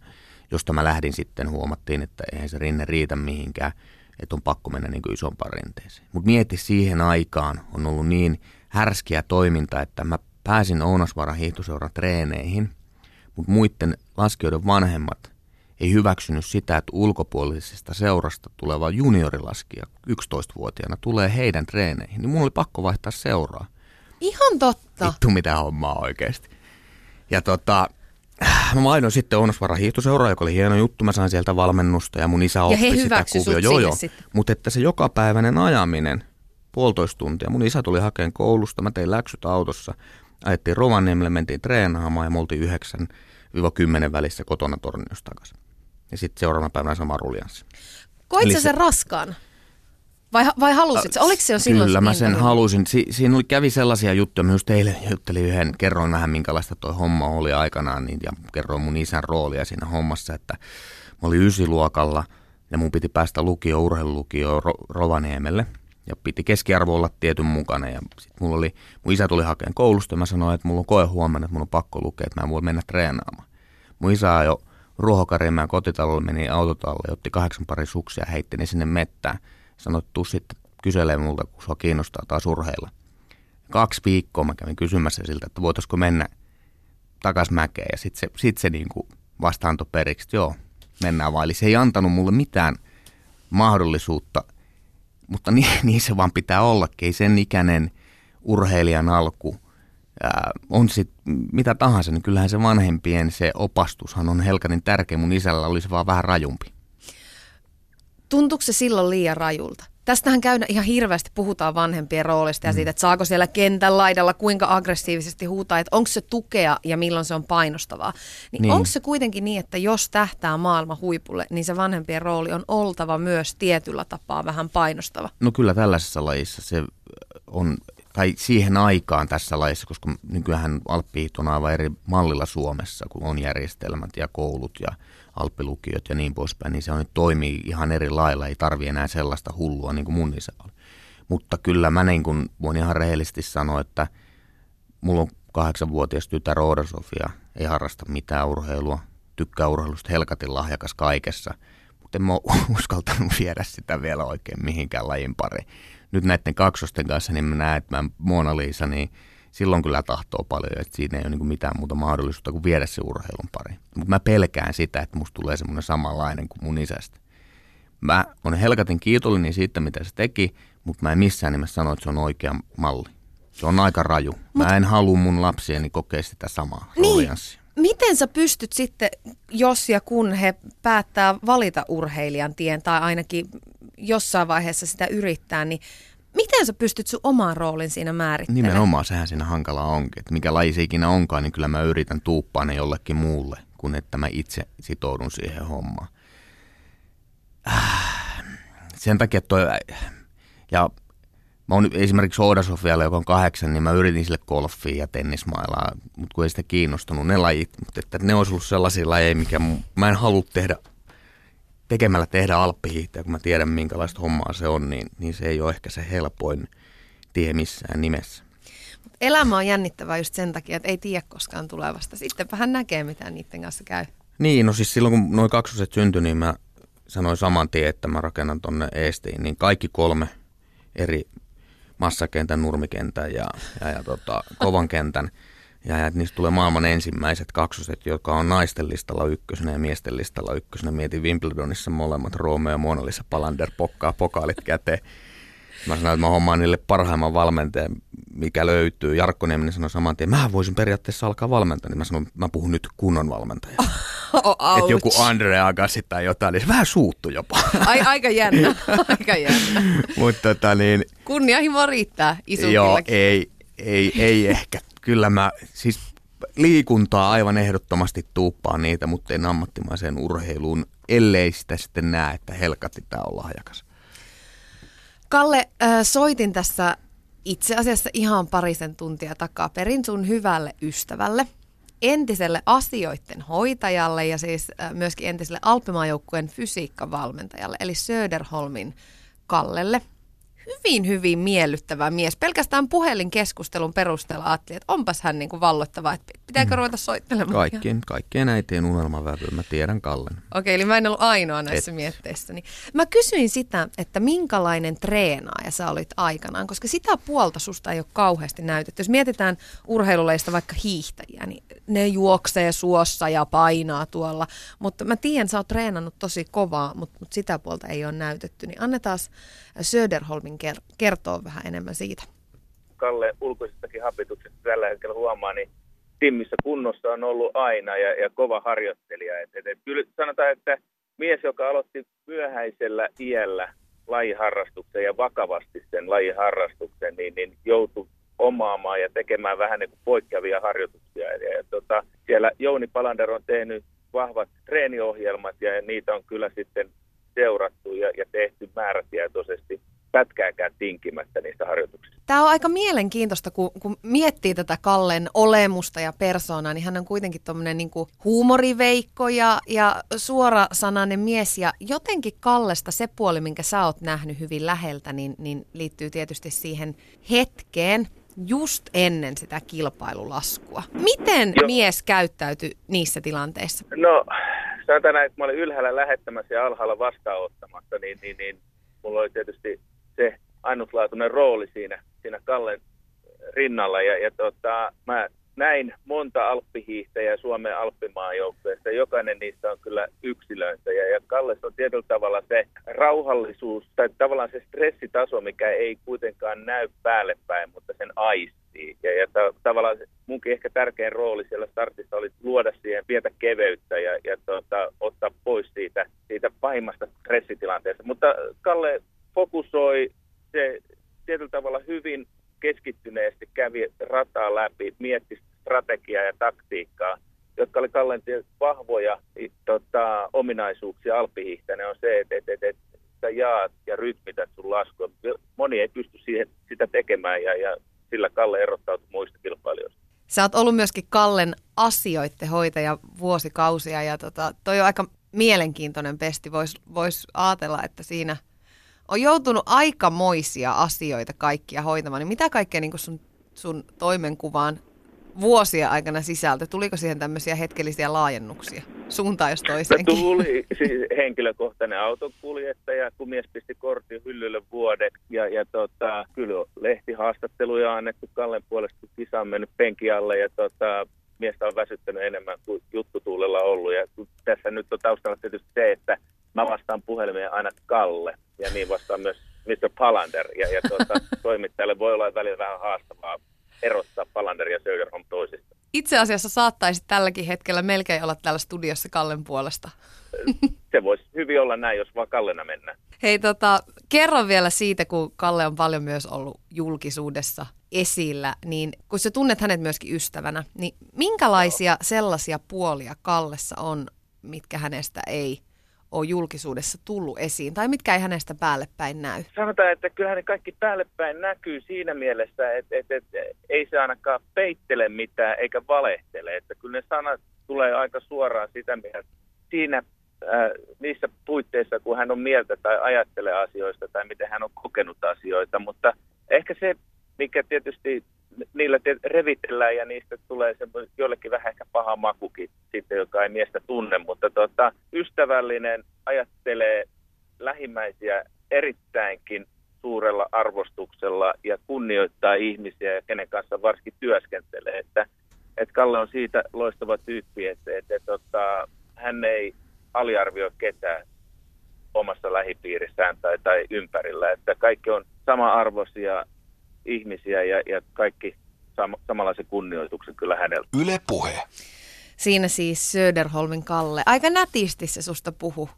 josta mä lähdin sitten, huomattiin, että eihän se rinne riitä mihinkään, että on pakko mennä niin kuin isompaan rinteeseen. Mutta mieti siihen aikaan on ollut niin härskiä toiminta, että mä pääsin Ounasvaaran hiihtoseuran treeneihin, mutta muiden laskijoiden vanhemmat ei hyväksynyt sitä, että ulkopuolisesta seurasta tuleva juniorilaskija 11-vuotiaana tulee heidän treeneihin, niin mun oli pakko vaihtaa seuraa. Ihan totta. Vittu mitä hommaa oikeasti. Ja tota, mä mainoin sitten Ounasvaran hiihtoseura, joka oli hieno juttu. Mä sain sieltä valmennusta ja mun isä oppi ja he sitä kuvioa. Joo, joo. Mutta että se jokapäiväinen ajaminen, puolitoista tuntia. Mun isä tuli hakeen koulusta, mä tein läksyt autossa. Ajettiin Rovaniemelle, mentiin treenaamaan ja me oltiin 9-10 välissä kotona Torniosta takaisin. Ja sitten seuraavana päivänä sama ruljanssi. Koit sä sen raskaan? Vai, vai halusit se? Oliko se jo silloin Kyllä mä sen niin halusin. Si- siinä oli, kävi sellaisia juttuja. Mä just eilen juttelin yhden, kerroin vähän minkälaista toi homma oli aikanaan niin, ja kerroin mun isän roolia siinä hommassa, että mä olin ysiluokalla ja mun piti päästä lukio, urheilulukio Ro- Rovaniemelle ja piti keskiarvo olla tietyn mukana. Ja sit mulla oli, mun isä tuli hakemaan koulusta ja mä sanoin, että mulla on koe huomenna, että mun on pakko lukea, että mä en voi mennä treenaamaan. Mun isä jo Ruohokarimäen kotitalolle meni autotalle, otti kahdeksan pari suksia ja heitti ne sinne mettään. Sanoi, että tuu sitten kyselee multa, kun sua kiinnostaa taas urheilla. Kaksi viikkoa mä kävin kysymässä siltä, että voitaisiko mennä takas mäkeen ja sitten se, sit se niin kuin vasta antoi periksi, että joo, mennään vaan. Eli se ei antanut mulle mitään mahdollisuutta, mutta niin, niin se vaan pitää ollakin. Ei sen ikäinen urheilijan alku ää, on sitten mitä tahansa, niin kyllähän se vanhempien se opastushan on helkatin tärkeä. Mun isällä oli se vaan vähän rajumpi. Tuntuuko se silloin liian rajulta? Tästähän käydään ihan hirveästi, puhutaan vanhempien roolista ja mm. siitä, että saako siellä kentän laidalla kuinka aggressiivisesti huutaa, että onko se tukea ja milloin se on painostavaa. Niin, niin. onko se kuitenkin niin, että jos tähtää maailman huipulle, niin se vanhempien rooli on oltava myös tietyllä tapaa vähän painostava? No kyllä tällaisessa lajissa se on, tai siihen aikaan tässä lajissa, koska nykyään alppihiihto on aivan eri mallilla Suomessa, kun on järjestelmät ja koulut ja alppilukiot ja niin poispäin, niin se on, toimii ihan eri lailla, ei tarvi enää sellaista hullua niin kuin mun isä oli. Mutta kyllä mä niin kuin voin ihan rehellisesti sanoa, että mulla on kahdeksanvuotias tytär Oda Sofia, ei harrasta mitään urheilua, tykkää urheilusta helkatin lahjakas kaikessa, mutta en mä uskaltanut viedä sitä vielä oikein mihinkään lajin pari. Nyt näiden kaksosten kanssa, niin mä näen, että mä Mona Lisa, niin silloin kyllä tahtoo paljon, että siinä ei ole niin mitään muuta mahdollisuutta kuin viedä se urheilun pari. Mutta mä pelkään sitä, että musta tulee semmoinen samanlainen kuin mun isästä. Mä olen helkatin kiitollinen siitä, mitä se teki, mutta mä en missään nimessä sano, että se on oikea malli. Se on aika raju. Mut, mä en halua mun lapsieni kokea sitä samaa niin. Miten sä pystyt sitten, jos ja kun he päättää valita urheilijan tien tai ainakin jossain vaiheessa sitä yrittää, niin Miten sä pystyt sun oman roolin siinä määrittelemään? Nimenomaan, sehän siinä hankala onkin. Että mikä laji se ikinä onkaan, niin kyllä mä yritän tuuppaa ne jollekin muulle, kun että mä itse sitoudun siihen hommaan. Äh, sen takia toi, ja mä oon esimerkiksi Oda Sofialle, joka on kahdeksan, niin mä yritin sille golfia ja tennismailaa, mutta kun ei sitä kiinnostunut ne lajit, mutta että ne olisi ollut sellaisia lajeja, mikä mä en halua tehdä tekemällä tehdä alppihiihtoja, kun mä tiedän minkälaista hommaa se on, niin, niin se ei ole ehkä se helpoin tie missään nimessä. Elämä on jännittävää just sen takia, että ei tiedä koskaan tulevasta. Sittenpä hän näkee, mitä niiden kanssa käy. Niin, no siis silloin kun noin kaksoset syntyi, niin mä sanoin saman tien, että mä rakennan tonne Eestiin, niin kaikki kolme eri massakentän, nurmikentän ja, ja, ja tota, kovan kentän – ja että niistä tulee maailman ensimmäiset kaksoset, jotka on naisten listalla ykkösenä ja miesten listalla ykkösenä. Mietin Wimbledonissa molemmat Romeo ja Mona Lisa Palander pokkaa pokaalit käteen. Mä sanoin, että mä hommaan niille parhaimman valmentajan, mikä löytyy. Jarkko Nieminen sanoi saman tien, mä voisin periaatteessa alkaa valmentaa. Niin mä sanoin, mä puhun nyt kunnon valmentaja. Oh, että joku Andre Agassi tai jotain, niin se vähän suuttu jopa. Ai, aika jännä, aika jännä. Mutta tota niin... Kunnianhimo riittää Joo, ei, ei, ei ehkä kyllä mä siis liikuntaa aivan ehdottomasti tuuppaan niitä, mutta en ammattimaiseen urheiluun, ellei sitä sitten näe, että helkatti tämä on lahjakas. Kalle, soitin tässä itse asiassa ihan parisen tuntia takaa perin sun hyvälle ystävälle, entiselle asioiden hoitajalle ja siis myöskin entiselle Alppimaajoukkueen fysiikkavalmentajalle, eli Söderholmin Kallelle – hyvin, hyvin miellyttävä mies. Pelkästään puhelinkeskustelun perusteella ajattelin, että onpas hän niin kuin vallottava, että pitääkö mm. ruveta soittelemaan. Kaikkien, kaikkien äitien unelmavävy, mä tiedän Kallen. Okei, eli mä en ollut ainoa näissä Et. mietteissä. Mä kysyin sitä, että minkälainen treenaaja sä olit aikanaan, koska sitä puolta susta ei ole kauheasti näytetty. Jos mietitään urheiluleista vaikka hiihtäjiä, niin ne juoksee suossa ja painaa tuolla. Mutta mä tiedän, sä oot treenannut tosi kovaa, mutta, mutta sitä puolta ei ole näytetty. Niin annetaan Söderholmin kertoa vähän enemmän siitä. Kalle ulkoisestakin hapituksesta tällä hetkellä huomaa, niin Timmissä kunnossa on ollut aina ja, ja kova harjoittelija. Et, et, et, kyllä sanotaan, että mies, joka aloitti myöhäisellä iällä lajiharrastuksen ja vakavasti sen lajiharrastuksen, niin, niin joutui omaamaan ja tekemään vähän niin kuin poikkeavia harjoituksia. Ja, ja tota, siellä Jouni Palander on tehnyt vahvat treeniohjelmat ja niitä on kyllä sitten seurattu ja, ja tehty määrätietoisesti pätkääkään tinkimättä niistä harjoituksista. Tämä on aika mielenkiintoista, kun, kun miettii tätä Kallen olemusta ja persoonaa, niin hän on kuitenkin tuommoinen niin huumoriveikko ja, ja suorasanainen mies. Ja jotenkin Kallesta se puoli, minkä sä oot nähnyt hyvin läheltä, niin, niin liittyy tietysti siihen hetkeen, just ennen sitä kilpailulaskua. Miten Joo. mies käyttäytyi niissä tilanteissa? No, sanotaan näin, että mä olin ylhäällä lähettämässä ja alhaalla vastaanottamassa, niin, niin, niin mulla oli tietysti ainutlaatuinen rooli siinä, siinä Kallen rinnalla. Ja, ja tota, mä näin monta alppihiihtäjää Suomen alppimaajoukkueesta. Jokainen niistä on kyllä yksilöitä. Ja, ja Kalles on tietyllä tavalla se rauhallisuus tai tavallaan se stressitaso, mikä ei kuitenkaan näy päälle päin, mutta sen aistii. Ja, ja ta- tavallaan munkin ehkä tärkein rooli siellä startissa oli luoda siihen pientä keveyttä ja, ja tota, ottaa pois siitä, siitä pahimmasta stressitilanteesta. Mutta Kalle fokusoi se tietyllä tavalla hyvin keskittyneesti kävi rataa läpi, mietti strategiaa ja taktiikkaa, jotka oli Kallen vahvoja tota, ominaisuuksia alppihiihtäjänä on se, että, että, että, että jaat ja rytmität sun laskua. Moni ei pysty siihen, sitä tekemään ja, ja sillä Kalle erottautui muista kilpailijoista. Sä oot ollut myöskin Kallen asioiden hoitaja vuosikausia ja tota, toi on aika mielenkiintoinen pesti. Voisi vois ajatella, että siinä – on joutunut aikamoisia asioita kaikkia hoitamaan, niin mitä kaikkea niin sun, sun toimenkuvaan vuosien aikana sisältö? Tuliko siihen tämmöisiä hetkellisiä laajennuksia suuntaan jos toiseenkin? Tuli siis henkilökohtainen autokuljettaja, kun mies pisti kortin hyllylle vuoden. Ja, ja tota, kyllä lehtihaastatteluja on annettu Kallen puolesta, kun kisa on mennyt penki alle. Ja tota, miestä on väsyttänyt enemmän kuin juttutuulella ollut. Ja tässä nyt on taustalla tietysti se, että mä vastaan puhelimeen aina Kalle ja niin vastaan myös Mr. Palander. Ja, ja tuota, toimittajalle voi olla välillä vähän haastavaa erottaa Palander ja Söderholm toisista. Itse asiassa saattaisi tälläkin hetkellä melkein olla täällä studiossa Kallen puolesta. Se voisi hyvin olla näin, jos vaan Kallena mennään. Hei, tota, kerro vielä siitä, kun Kalle on paljon myös ollut julkisuudessa esillä, niin kun sä tunnet hänet myöskin ystävänä, niin minkälaisia Joo. sellaisia puolia Kallessa on, mitkä hänestä ei ole julkisuudessa tullut esiin, tai mitkä ei hänestä päälle päin näy? Sanotaan, että kyllähän ne kaikki päälle päin näkyy siinä mielessä, että, että, että ei se ainakaan peittele mitään eikä valehtele, että kyllä ne sanat tulee aika suoraan sitä mitä siinä äh, niissä puitteissa, kun hän on mieltä tai ajattelee asioista tai miten hän on kokenut asioita, mutta ehkä se, mikä tietysti niillä revitellään ja niistä tulee se jollekin vähän ehkä paha makukin sitten, joka ei miestä tunne, mutta tota, ystävällinen ajattelee lähimmäisiä erittäinkin suurella arvostuksella ja kunnioittaa ihmisiä ja kenen kanssa varsinkin työskentelee. Että, että Kalle on siitä loistava tyyppi, että, että, että, että hän ei aliarvioi ketään omassa lähipiirissään tai, tai ympärillä. Että kaikki on sama-arvoisia ihmisiä ja, ja kaikki sam- samanlaisen kunnioituksen kyllä hänellä. Yle Puhe. Siinä siis Söderholmin Kalle. Aika nätisti se susta puhu.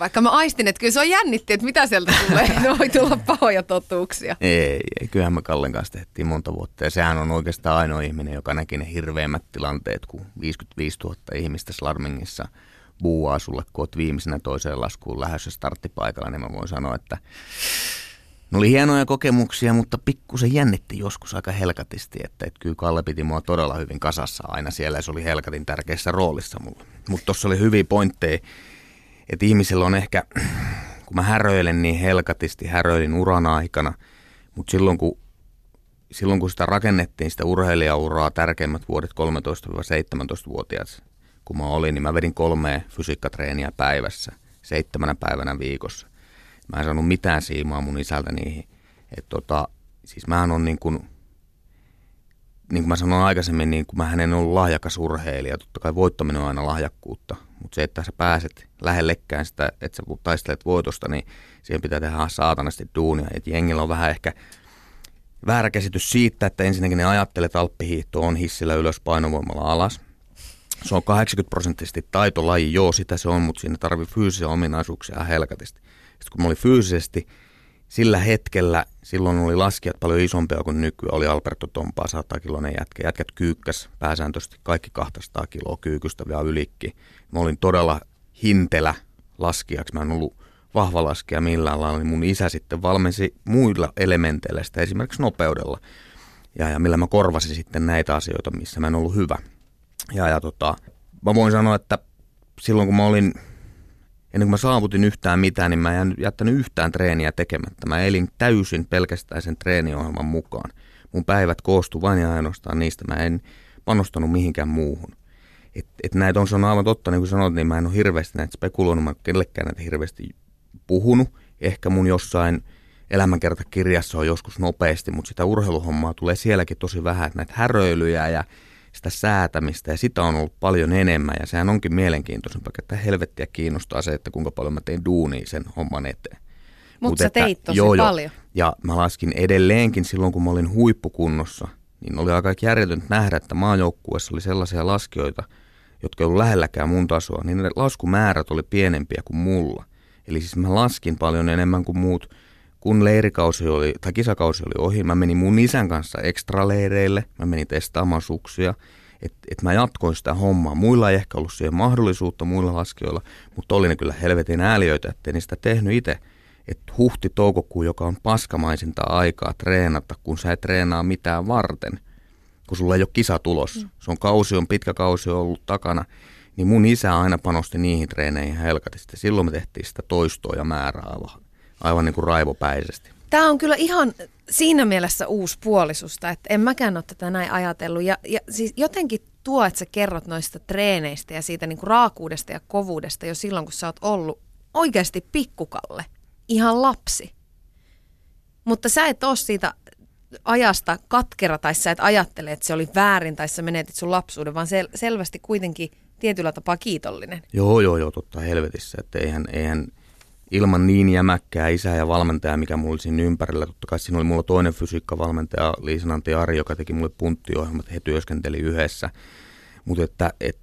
Vaikka mä aistin, että kyllä se on jännitti, että mitä sieltä tulee. Ne voi tulla pahoja totuuksia. Ei, ei, kyllähän me Kallen kanssa tehtiin monta vuotta. Ja sehän on oikeastaan ainoa ihminen, joka näki ne hirveimmät tilanteet, kun 55 000 ihmistä Slarmingissa buuaa sulle, kun oot viimeisenä toiseen laskuun lähdössä starttipaikalla, niin mä voin sanoa, että ne oli hienoja kokemuksia, mutta pikkusen jännitti joskus aika helkatisti, että, että kyllä Kalle piti mua todella hyvin kasassa aina siellä ja se oli helkatin tärkeässä roolissa mulle. Mutta tuossa oli hyviä pointteja, että ihmisillä on ehkä, kun mä häröilen niin helkatisti, häröilin uran aikana, mutta silloin kun, silloin kun sitä rakennettiin, sitä urheilijauraa, tärkeimmät vuodet 13-17-vuotiaat, kun mä olin, niin mä vedin kolme fysiikkatreeniä päivässä, seitsemänä päivänä viikossa. Mä en saanut mitään siimaa mun isältä niihin. Et tota, siis mähän on niin kuin, niin kuin mä sanoin aikaisemmin, niin kuin mä en ollut lahjakas urheilija. Totta kai voittaminen on aina lahjakkuutta, mutta se, että sä pääset lähellekään sitä, että sä taistelet voitosta, niin siihen pitää tehdä saatanasti duunia. Et jengillä on vähän ehkä väärä käsitys siitä, että ensinnäkin ne ajattelee, että alppihiihto on hissillä ylös painovoimalla alas. Se on 80 prosenttisesti taitolaji, joo sitä se on, mutta siinä tarvii fyysisiä ominaisuuksia helkatisti. Sitten kun mä olin fyysisesti sillä hetkellä, silloin oli laskijat paljon isompia kuin nykyään, oli Alberto Tompaa 100 kiloinen jätkä. Jätkät kyykkäs pääsääntöisesti kaikki 200 kiloa kyykystä vielä ylikki. Mä olin todella hintelä laskijaksi, mä en ollut vahva laskija millään lailla, niin mun isä sitten valmensi muilla elementeillä sitä, esimerkiksi nopeudella. Ja, ja millä mä korvasin sitten näitä asioita, missä mä en ollut hyvä. Ja, ja tota, mä voin sanoa, että silloin kun mä olin ennen kuin mä saavutin yhtään mitään, niin mä en jättänyt yhtään treeniä tekemättä. Mä elin täysin pelkästään sen treeniohjelman mukaan. Mun päivät koostu vain ja ainoastaan niistä. Mä en panostanut mihinkään muuhun. Et, et näitä on, se on aivan totta, niin kuin sanoit, niin mä en ole hirveästi näitä spekuloinut, mä en kellekään näitä hirveästi puhunut. Ehkä mun jossain elämänkertakirjassa on joskus nopeasti, mutta sitä urheiluhommaa tulee sielläkin tosi vähän, että näitä häröilyjä ja sitä säätämistä ja sitä on ollut paljon enemmän ja sehän onkin mielenkiintoisempaa, että helvettiä kiinnostaa se, että kuinka paljon mä teen duunia sen homman eteen. Mutta Mut sä että- teit tosi joo, paljon. Ja mä laskin edelleenkin silloin, kun mä olin huippukunnossa, niin oli aika järjetöntä nähdä, että maajoukkueessa oli sellaisia laskijoita, jotka ei ollut lähelläkään mun tasoa, niin ne laskumäärät oli pienempiä kuin mulla. Eli siis mä laskin paljon enemmän kuin muut. Kun leirikausi oli, tai kisakausi oli ohi, mä menin mun isän kanssa ekstraleireille, mä menin testaamaan suksia, että et mä jatkoin sitä hommaa. Muilla ei ehkä ollut siihen mahdollisuutta muilla laskijoilla, mutta oli ne kyllä helvetin ääliöitä, ettei niistä tehnyt itse. Että huhti-toukokuu, joka on paskamaisinta aikaa treenata, kun sä et treenaa mitään varten, kun sulla ei ole kisa tulossa. Se on kausi, on pitkä kausi ollut takana, niin mun isä aina panosti niihin treeneihin helkatisti. Silloin me tehtiin sitä toistoa ja määrää aivan, niin kuin raivopäisesti. Tämä on kyllä ihan siinä mielessä uusi puolisusta, että en mäkään ole tätä näin ajatellut. Ja, ja siis jotenkin tuo, että sä kerrot noista treeneistä ja siitä niinku raakuudesta ja kovuudesta jo silloin, kun sä oot ollut oikeasti pikkukalle, ihan lapsi. Mutta sä et ole siitä ajasta katkera tai sä et ajattele, että se oli väärin tai sä menetit sun lapsuuden, vaan sel- selvästi kuitenkin tietyllä tapaa kiitollinen. Joo, joo, joo, totta helvetissä. Että eihän, eihän ilman niin jämäkkää isää ja valmentajaa, mikä mulla oli siinä ympärillä. Totta kai siinä oli mulla toinen fysiikkavalmentaja, Liisanantti Ari, joka teki mulle punttiohjelmat, he työskenteli yhdessä. Mutta että et,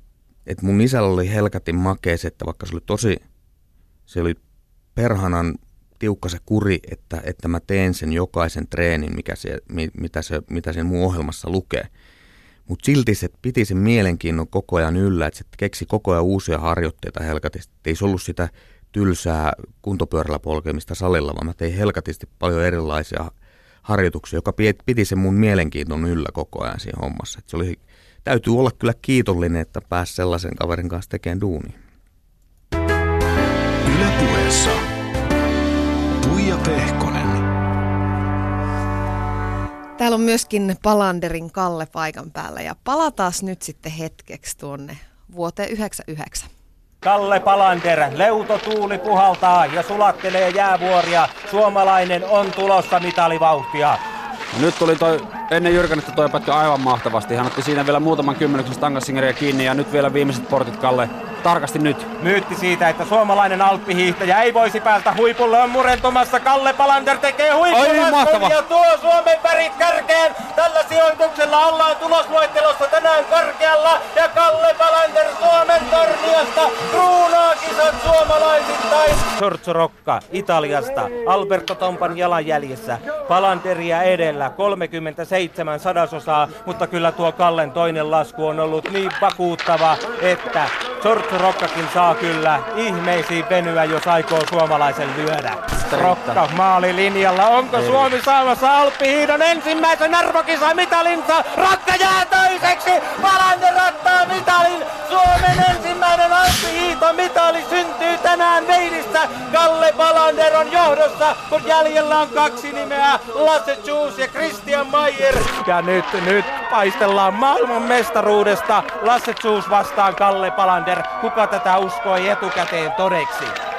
et mun isällä oli helkatin makees, että vaikka se oli tosi, se oli perhanan tiukka se kuri, että, että mä teen sen jokaisen treenin, mikä se, mi- mitä, se, mitä sen mun ohjelmassa lukee. Mutta silti se piti sen mielenkiinnon koko ajan yllä, että se keksi koko ajan uusia harjoitteita helkatisti. Ei se ollut sitä tylsää kuntopyörällä polkemista salilla, vaan mä tein helkatisti paljon erilaisia harjoituksia, joka pi- piti sen mun mielenkiinnon yllä koko ajan siinä hommassa. Et se oli, täytyy olla kyllä kiitollinen, että pääsi sellaisen kaverin kanssa tekemään duunia. Ylepuheessa Tuija Pehkonen. Täällä on myöskin Palanderin Kalle paikan päällä ja palataan nyt sitten hetkeksi tuonne vuoteen 99. Kalle Palander, leutotuuli puhaltaa ja sulattelee jäävuoria. Suomalainen on tulossa mitalivauhtia. No nyt tuli toi, ennen Jyrkänettä toi pätkä aivan mahtavasti. Hän otti siinä vielä muutaman kymmenyksen stangassingeriä kiinni ja nyt vielä viimeiset portit Kalle. Tarkasti nyt. Myytti siitä, että suomalainen alppihiihtäjä ei voisi päästä huipulle on murentumassa. Kalle Palander tekee mahtava. ja tuo Suomen värit kärkeen. Tällä sijoituksella ollaan tulosluettelossa tänään korkealla. Ja Kalle Palander Suomen torniosta kruunaa kisat suomalaisittain. Sorso Rocca Italiasta. Alberto Tompan jalanjäljissä. Palanderia edellä 37 sadasosaa, mutta kyllä tuo Kallen toinen lasku on ollut niin vakuuttava, että Sortsu Rokkakin saa kyllä ihmeisiin venyä, jos aikoo suomalaisen lyödä. Rokka maalilinjalla. Onko Suomi saamassa Alppihiidon ensimmäisen arvokisa mitalinsa? Rokka jää toiseksi. Palander ottaa mitalin. Suomen ensimmäinen Alppihiito mitali syntyy tänään Veinissä. Kalle Palander on johdossa, kun jäljellä on kaksi nimeä. Lasse Juus ja Christian Mayer. Ja nyt, nyt paistellaan maailman mestaruudesta. Lasse Juus vastaan Kalle Palander. Kuka tätä uskoi etukäteen todeksi?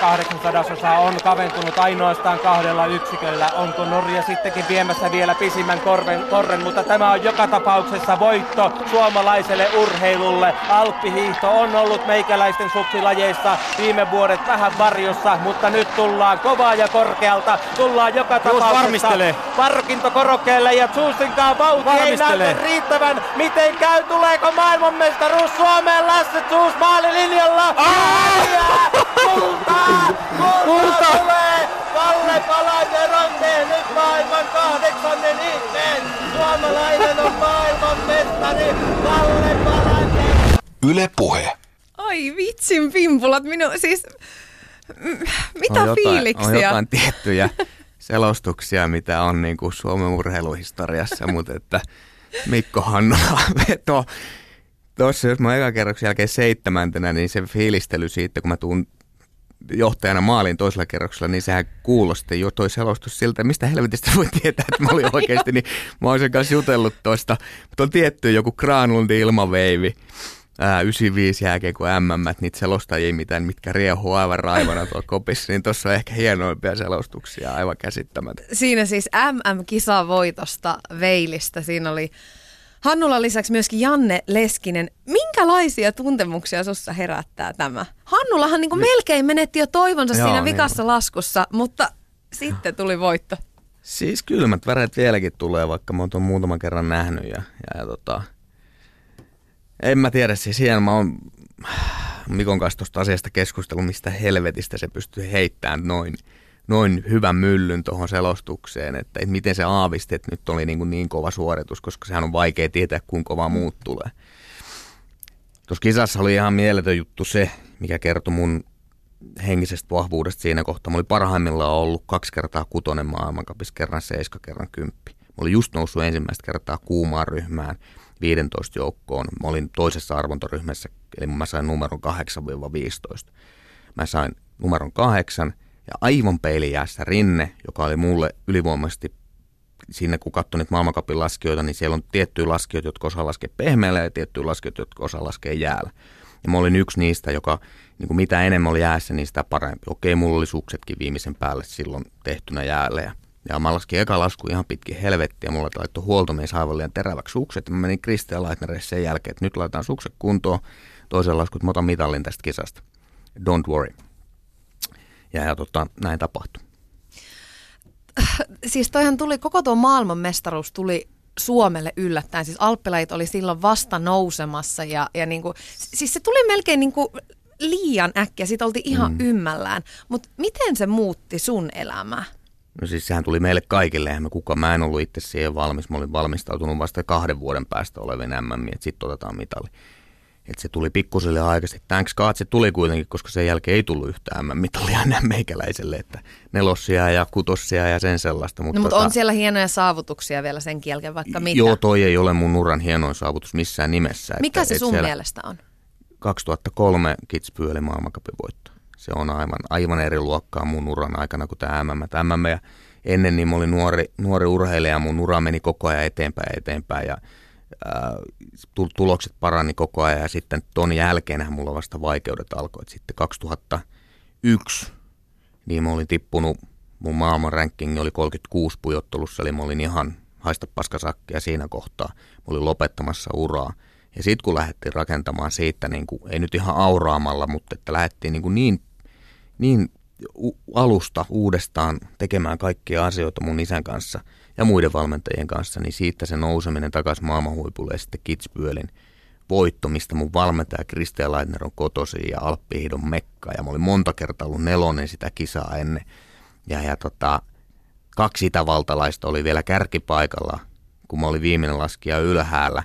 800 osa on kaventunut ainoastaan kahdella yksiköllä. Onko Norja sittenkin viemässä vielä pisimmän korven, korren, mutta tämä on joka tapauksessa voitto suomalaiselle urheilulle. Alppihiihto on ollut meikäläisten suksilajeissa viime vuodet vähän varjossa, mutta nyt tullaan kovaa ja korkealta. Tullaan joka tapauksessa varmistelee. parkintokorokkeelle ja Zuusinkaan vauhti ei näytä riittävän. Miten käy? Tuleeko maailmanmestaruus Suomeen? Lasse Zuus maalilinjalla. Jää! Kultaa! Kulta tulee! Kalle Palander on tehnyt maailman kahdeksannen ihmeen. Suomalainen on maailman mestari. Kalle Palander. Yle Puhe. Ai vitsin pimpulat, minun siis... Mitä on jotain, fiiliksiä? On jotain tiettyjä selostuksia, mitä on niin kuin Suomen urheiluhistoriassa, mutta että Mikko Hannola veto. Tuossa, jos mä oon ekan kerroksen jälkeen seitsemäntenä, niin se fiilistely siitä, kun mä tuun johtajana maaliin toisella kerroksella, niin sehän kuulosti jo toi selostus siltä, mistä helvetistä voi tietää, että mä olin oikeasti, niin mä oon sen kanssa jutellut toista. Mutta on tietty joku Granlundin ilmaveivi, ää, 95 jälkeen kuin MM, niitä selostajia mitään, mitkä riehuu aivan raivona tuolla kopissa, niin tuossa on ehkä hienoimpia selostuksia, aivan käsittämättä. Siinä siis MM-kisavoitosta Veilistä. Siinä oli Hannulla lisäksi myöskin Janne Leskinen. Minkälaisia tuntemuksia sussa herättää tämä? Hannullahan niin melkein menetti jo toivonsa Joo, siinä niin. vikassa laskussa, mutta sitten tuli voitto. Siis kylmät väreet vieläkin tulee, vaikka mä oon muutaman kerran nähnyt. Ja, ja, ja tota, en mä tiedä, siis siellä mä oon Mikon kanssa tuosta asiasta keskustellut, mistä helvetistä se pystyy heittämään noin, noin hyvän myllyn tuohon selostukseen, että, että miten se aavisti, että nyt oli niin, kuin niin kova suoritus, koska sehän on vaikea tietää, kuinka kova muut tulee. Tuossa kisassa oli ihan mieletön juttu se, mikä kertoi mun henkisestä vahvuudesta siinä kohtaa. Mä olin parhaimmillaan ollut kaksi kertaa kutonen maailmankapissa, kerran seiska, kerran kymppi. Mä olin just noussut ensimmäistä kertaa kuumaan ryhmään 15 joukkoon. Mä olin toisessa arvontoryhmässä, eli mä sain numeron 8-15. Mä sain numeron 8 ja aivan peilijäässä Rinne, joka oli mulle ylivoimaisesti sinne kun katsoin niitä maailmankapin laskijoita, niin siellä on tiettyjä laskijoita, jotka osaa laskea pehmeällä ja tiettyjä laskijoita, jotka osaa laskea jäällä. Ja mä olin yksi niistä, joka niin kuin mitä enemmän oli jäässä, niin sitä parempi. Okei, mulla oli suksetkin viimeisen päälle silloin tehtynä jäälle. Ja, ja mä laskin eka lasku ihan pitkin helvettiä. Mulla laittoi huoltomies aivan liian teräväksi sukset. Mä menin Kristian Leitnerille sen jälkeen, että nyt laitetaan sukset kuntoon. Toisen lasku, että mä otan mitallin tästä kisasta. Don't worry. Ja, ja tota, näin tapahtui. Siis toihan tuli, koko tuo maailmanmestaruus tuli Suomelle yllättäen. Siis Alppilait oli silloin vasta nousemassa ja, ja niinku, siis se tuli melkein niinku liian äkkiä. Siitä oltiin ihan mm. ymmällään. Mutta miten se muutti sun elämää? No siis sehän tuli meille kaikille, eihän me kuka, mä en ollut itse siihen valmis. Mä olin valmistautunut vasta kahden vuoden päästä olevien MM, että sitten otetaan mitali. Että se tuli pikkuselle aikaisesti. Thanks God se tuli kuitenkin, koska sen jälkeen ei tullut yhtään MM-mitalia enää meikäläiselle. Että nelossia ja kutossia ja sen sellaista. Mutta, no, mutta on siellä hienoja saavutuksia vielä sen jälkeen, vaikka mitä. Joo, toi ei ole mun uran hienoin saavutus missään nimessä. Mikä että, se sun mielestä on? 2003 Kitzbühel oli maailmankapin voitto. Se on aivan, aivan eri luokkaa mun uran aikana kuin tämä MM. Tämä MM ja ennen niin mä olin nuori, nuori urheilija, mun ura meni koko ajan eteenpäin ja eteenpäin ja tulokset parani koko ajan ja sitten ton jälkeenhän mulla vasta vaikeudet alkoi. Sitten 2001 niin mä olin tippunut, mun maailman oli 36 pujottelussa, eli mä olin ihan haista paskasakkia siinä kohtaa. Mä olin lopettamassa uraa. Ja sitten kun lähdettiin rakentamaan siitä, niin kuin, ei nyt ihan auraamalla, mutta että lähdettiin niin, niin, niin alusta uudestaan tekemään kaikkia asioita mun isän kanssa ja muiden valmentajien kanssa, niin siitä se nouseminen takaisin maailmanhuipulle ja sitten Kitzbühelin voitto, mistä mun valmentaja Kristian Leitner on kotosi ja Alppihidon mekka. Ja mä olin monta kertaa ollut nelonen sitä kisaa ennen. Ja, ja tota, kaksi itävaltalaista oli vielä kärkipaikalla, kun mä olin viimeinen laskija ylhäällä.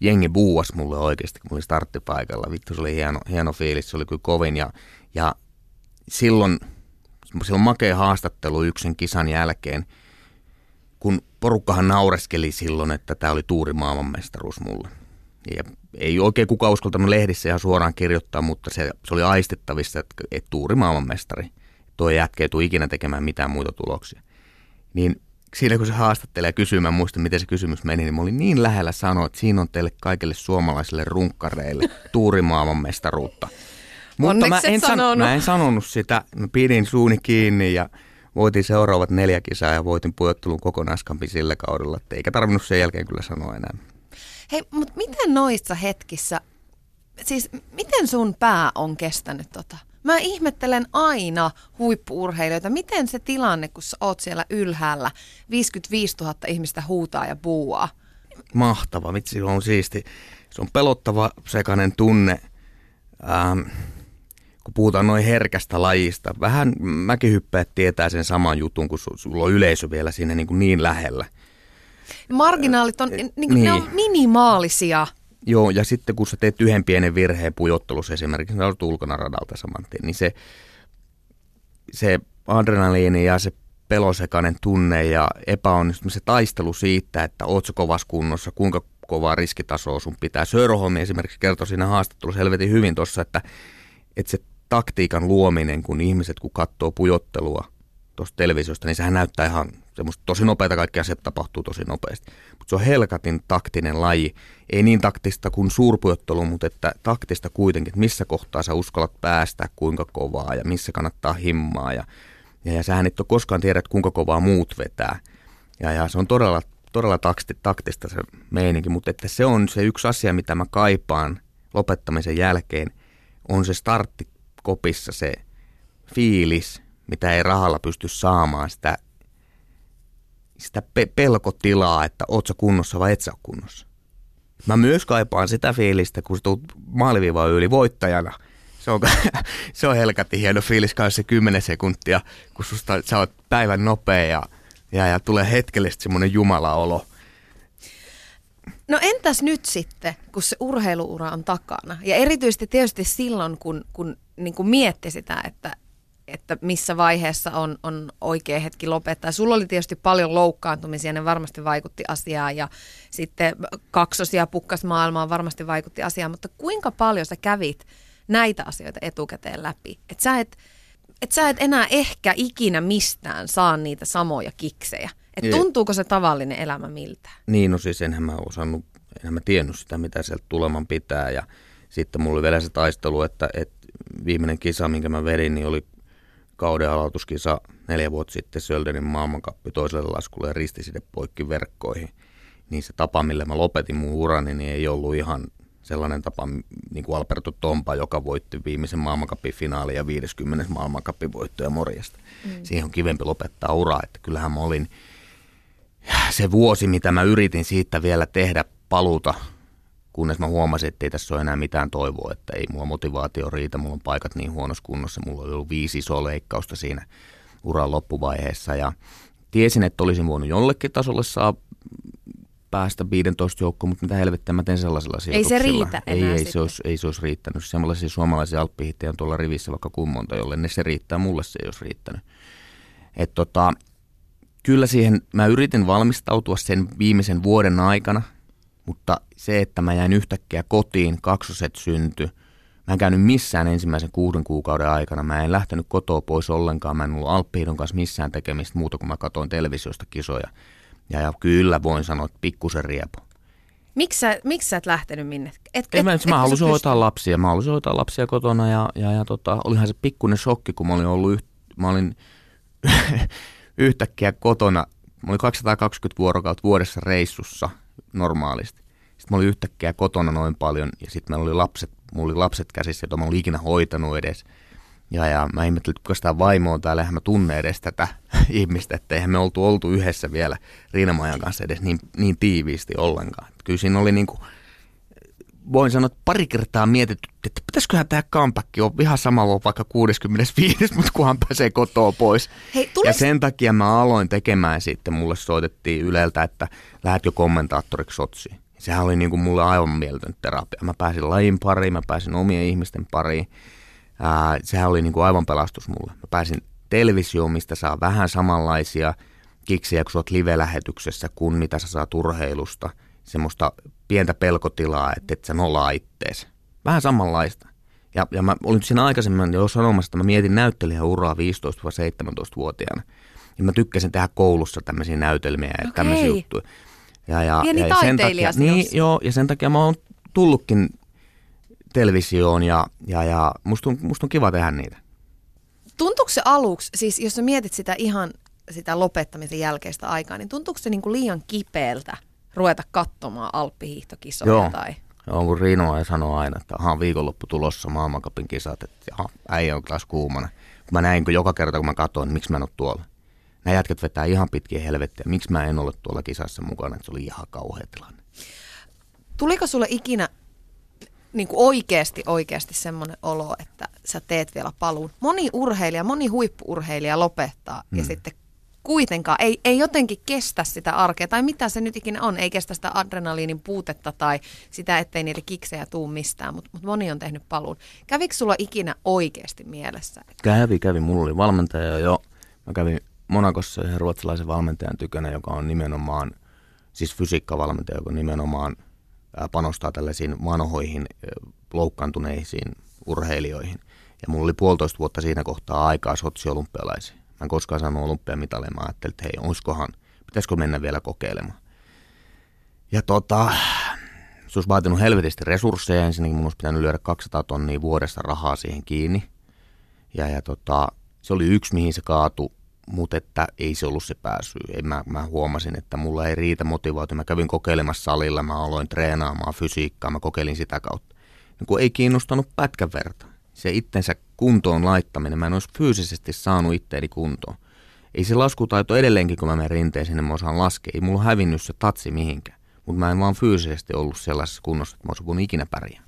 Jengi buuas mulle oikeasti, kun mä olin starttipaikalla. Vittu, se oli hieno, hieno fiilis, se oli kyllä kovin. Ja, ja silloin, silloin makea haastattelu yksin kisan jälkeen, kun porukkahan naureskeli silloin, että tämä oli tuuri maailmanmestaruus mulle. Ja ei oikein kukaan uskaltanut lehdissä ihan suoraan kirjoittaa, mutta se, se oli aistettavissa, että, että tuuri maailmanmestari. Tuo jätkä ei tule ikinä tekemään mitään muita tuloksia. Niin siinä kun se haastattelee mä muistan miten se kysymys meni, niin mä olin niin lähellä sanoa, että siinä on teille kaikille suomalaisille runkkareille tuuri maailmanmestaruutta. Mutta mä en, san- mä en sanonut sitä, mä pidin suuni kiinni ja voitin seuraavat neljä kisaa ja voitin pujottelun kokonaiskampi sillä kaudella, että eikä tarvinnut sen jälkeen kyllä sanoa enää. Hei, mutta miten noissa hetkissä, siis miten sun pää on kestänyt tota? Mä ihmettelen aina huippuurheilijoita, miten se tilanne, kun sä oot siellä ylhäällä, 55 000 ihmistä huutaa ja buuaa. Mahtava, vitsi, on siisti. Se on pelottava sekainen tunne, ähm, kun puhutaan noin herkästä lajista. Vähän mäkihyppäät tietää sen saman jutun, kun sulla on yleisö vielä siinä niin, kuin niin lähellä. Marginaalit on, niin, niin. ne on minimaalisia. Joo, ja sitten kun sä teet yhden pienen virheen pujottelussa esimerkiksi, sä olet ulkona radalta saman tien, niin se, se adrenaliini ja se pelosekainen tunne ja epäonnistuminen, se taistelu siitä, että oot sä kovassa kunnossa, kuinka kovaa riskitasoa sun pitää. Sörholmi esimerkiksi kertoi siinä haastattelussa helvetin hyvin tuossa, että, että se taktiikan luominen, kun ihmiset kun katsoo pujottelua tuosta televisiosta, niin sehän näyttää ihan semmoista tosi nopeita, kaikki asiat tapahtuu tosi nopeasti. Mutta se on helkatin taktinen laji. Ei niin taktista kuin suurpujottelu, mutta että taktista kuitenkin, että missä kohtaa sä uskallat päästä, kuinka kovaa ja missä kannattaa himmaa. Ja, ja, ja sähän et ole koskaan tiedä, että kuinka kovaa muut vetää. Ja, ja se on todella todella takti, taktista se meininki, mutta että se on se yksi asia, mitä mä kaipaan lopettamisen jälkeen, on se starttikopissa se fiilis, mitä ei rahalla pysty saamaan, sitä, sitä pe- pelkotilaa, että oot sä kunnossa vai et sä kunnossa. Mä myös kaipaan sitä fiilistä, kun sä tulet maaliviivaan yli voittajana. Se on, se on helkatti hieno fiilis kanssa se 10 sekuntia, kun susta, sä oot päivän nopea ja, ja, ja tulee hetkellisesti semmoinen jumalaolo. No entäs nyt sitten, kun se urheiluura on takana? Ja erityisesti tietysti silloin, kun, kun niin kuin mietti sitä, että, että missä vaiheessa on, on oikea hetki lopettaa. Sulla oli tietysti paljon loukkaantumisia, ne varmasti vaikutti asiaan ja sitten kaksosia pukkas maailmaan varmasti vaikutti asiaan, mutta kuinka paljon sä kävit näitä asioita etukäteen läpi? Että sä et, et sä et enää ehkä ikinä mistään saa niitä samoja kiksejä. Et tuntuuko se tavallinen elämä miltään? Niin, no siis enhän mä osannut, enhän mä tiennyt sitä, mitä sieltä tuleman pitää. Ja sitten mulla oli vielä se taistelu, että, että viimeinen kisa, minkä mä vedin, niin oli kauden aloituskisa neljä vuotta sitten Söldenin maailmankappi toiselle laskulle ja ristiside poikki verkkoihin. Niin se tapa, millä mä lopetin mun urani, niin ei ollut ihan sellainen tapa, niin kuin Alberto Tompa, joka voitti viimeisen maailmankapin finaali ja 50. maailmankapin voittoja morjesta. Mm. Siihen on kivempi lopettaa ura, että kyllähän mä olin se vuosi, mitä mä yritin siitä vielä tehdä paluuta, kunnes mä huomasin, että ei tässä ole enää mitään toivoa, että ei mulla motivaatio riitä, mulla on paikat niin huonossa kunnossa, mulla oli ollut viisi isoa leikkausta siinä uran loppuvaiheessa ja tiesin, että olisin voinut jollekin tasolle saa päästä 15 joukkoon, mutta mitä helvettiä mä teen sellaisella Ei se riitä ei, enää ei, se olisi, ei se olisi riittänyt. Sellaisia suomalaisia alppihittejä on tuolla rivissä vaikka kummonta, jolle ne se riittää, mulle se ei olisi riittänyt. Et tota, kyllä siihen, mä yritin valmistautua sen viimeisen vuoden aikana, mutta se, että mä jäin yhtäkkiä kotiin, kaksoset synty, mä en käynyt missään ensimmäisen kuuden kuukauden aikana, mä en lähtenyt kotoa pois ollenkaan, mä en ollut Alppihidon kanssa missään tekemistä muuta kuin mä katsoin televisiosta kisoja. Ja, ja kyllä voin sanoa, että pikkusen riepu. Miksi sä, miksi sä et lähtenyt minne? Et, Et, mä, et, mä halusin hoitaa lapsia. Mä halusin hoitaa lapsia kotona ja, ja, ja tota, olihan se pikkuinen shokki, kun mä olin ollut yht, mä olin yhtäkkiä kotona. Mä olin 220 vuorokautta vuodessa reissussa normaalisti. Sitten mä olin yhtäkkiä kotona noin paljon ja sitten meillä oli lapset, mulla oli lapset käsissä, joita mä olin ikinä hoitanut edes. Ja, ja mä ihmettelin, että kuka sitä vaimoa täällä, eihän mä tunne edes tätä ihmistä, että eihän me oltu oltu yhdessä vielä Riinamajan kanssa edes niin, niin tiiviisti ollenkaan. Kyllä siinä oli niin kuin, voin sanoa, että pari kertaa mietitty, että pitäisiköhän tämä comeback on ihan sama kuin vaikka 65, mutta kunhan pääsee kotoa pois. Hei, Ja tulis, sen takia mä aloin tekemään sitten, mulle soitettiin Yleltä, että lähdetkö kommentaattoriksi Sotsiin. Sehän oli niin kuin mulle aivan mieletön terapia. Mä pääsin lajin pariin, mä pääsin omien ihmisten pariin. Ää, sehän oli niin kuin aivan pelastus mulle. Mä pääsin televisioon, mistä saa vähän samanlaisia kiksiä, kun sä oot live-lähetyksessä, kuin mitä sä saat urheilusta. Semmoista pientä pelkotilaa, että et sä nolaa ittees. Vähän samanlaista. Ja, ja mä olin siinä aikaisemmin jo sanomassa, että mä mietin näyttelijän uraa 15-17-vuotiaana. Ja mä tykkäsin tehdä koulussa tämmöisiä näytelmiä ja Okei. tämmöisiä juttuja. Ja, ja, Pieni ja, ja sen takia, niin, joo, ja sen takia mä oon tullutkin televisioon ja, ja, ja musta, on, musta on kiva tehdä niitä. tuntuuko se aluksi, siis jos sä mietit sitä ihan sitä lopettamisen jälkeistä aikaa, niin tuntuuko se niinku liian kipeältä ruveta katsomaan alppihiihtokisoja Joo. tai... Joo, kun Riino ei sano aina, että aha, viikonloppu tulossa maailmankapin kisat, että jaha, äijä on taas kuumana. Kun mä näin, kun joka kerta kun mä katsoin, niin miksi mä en ole tuolla. Nämä jätkät vetää ihan pitkiä helvettiä. Miksi mä en ole tuolla kisassa mukana, että se oli ihan kauhea tilanne. Tuliko sulle ikinä niin kuin oikeasti, oikeasti semmoinen olo, että sä teet vielä paluun? Moni urheilija, moni huippuurheilija lopettaa mm. ja sitten kuitenkaan ei, ei jotenkin kestä sitä arkea, tai mitä se nyt ikinä on, ei kestä sitä adrenaliinin puutetta tai sitä, ettei niitä kiksejä tuu mistään, mutta mut moni on tehnyt paluun. Kävikö sulla ikinä oikeasti mielessä? Kävi, kävi. Mulla oli valmentaja jo. Mä kävin Monakossa yhden ruotsalaisen valmentajan tykönä, joka on nimenomaan, siis fysiikkavalmentaja, joka nimenomaan panostaa tällaisiin vanhoihin loukkaantuneisiin urheilijoihin. Ja mulla oli puolitoista vuotta siinä kohtaa aikaa Sotsi en koskaan saanut olympiamitaleja. Mä ajattelin, että hei, olisikohan, pitäisikö mennä vielä kokeilemaan. Ja tota, se olisi vaatinut helvetisti resursseja. Ensinnäkin mun olisi pitänyt lyödä 200 tonnia vuodessa rahaa siihen kiinni. Ja, ja tota, se oli yksi, mihin se kaatui mutta että ei se ollut se pääsy. Ei, mä, mä huomasin, että mulla ei riitä motivaatio. Mä kävin kokeilemassa salilla, mä aloin treenaamaan fysiikkaa, mä kokeilin sitä kautta. Niin kun ei kiinnostanut pätkän verta. Se itsensä kuntoon laittaminen, mä en olisi fyysisesti saanut itteeni kuntoon. Ei se laskutaito edelleenkin, kun mä menen rinteeseen, niin mä osaan laskea. Ei mulla hävinnyt se tatsi mihinkään. Mutta mä en vaan fyysisesti ollut sellaisessa kunnossa, että mä olisin voinut ikinä pärjää.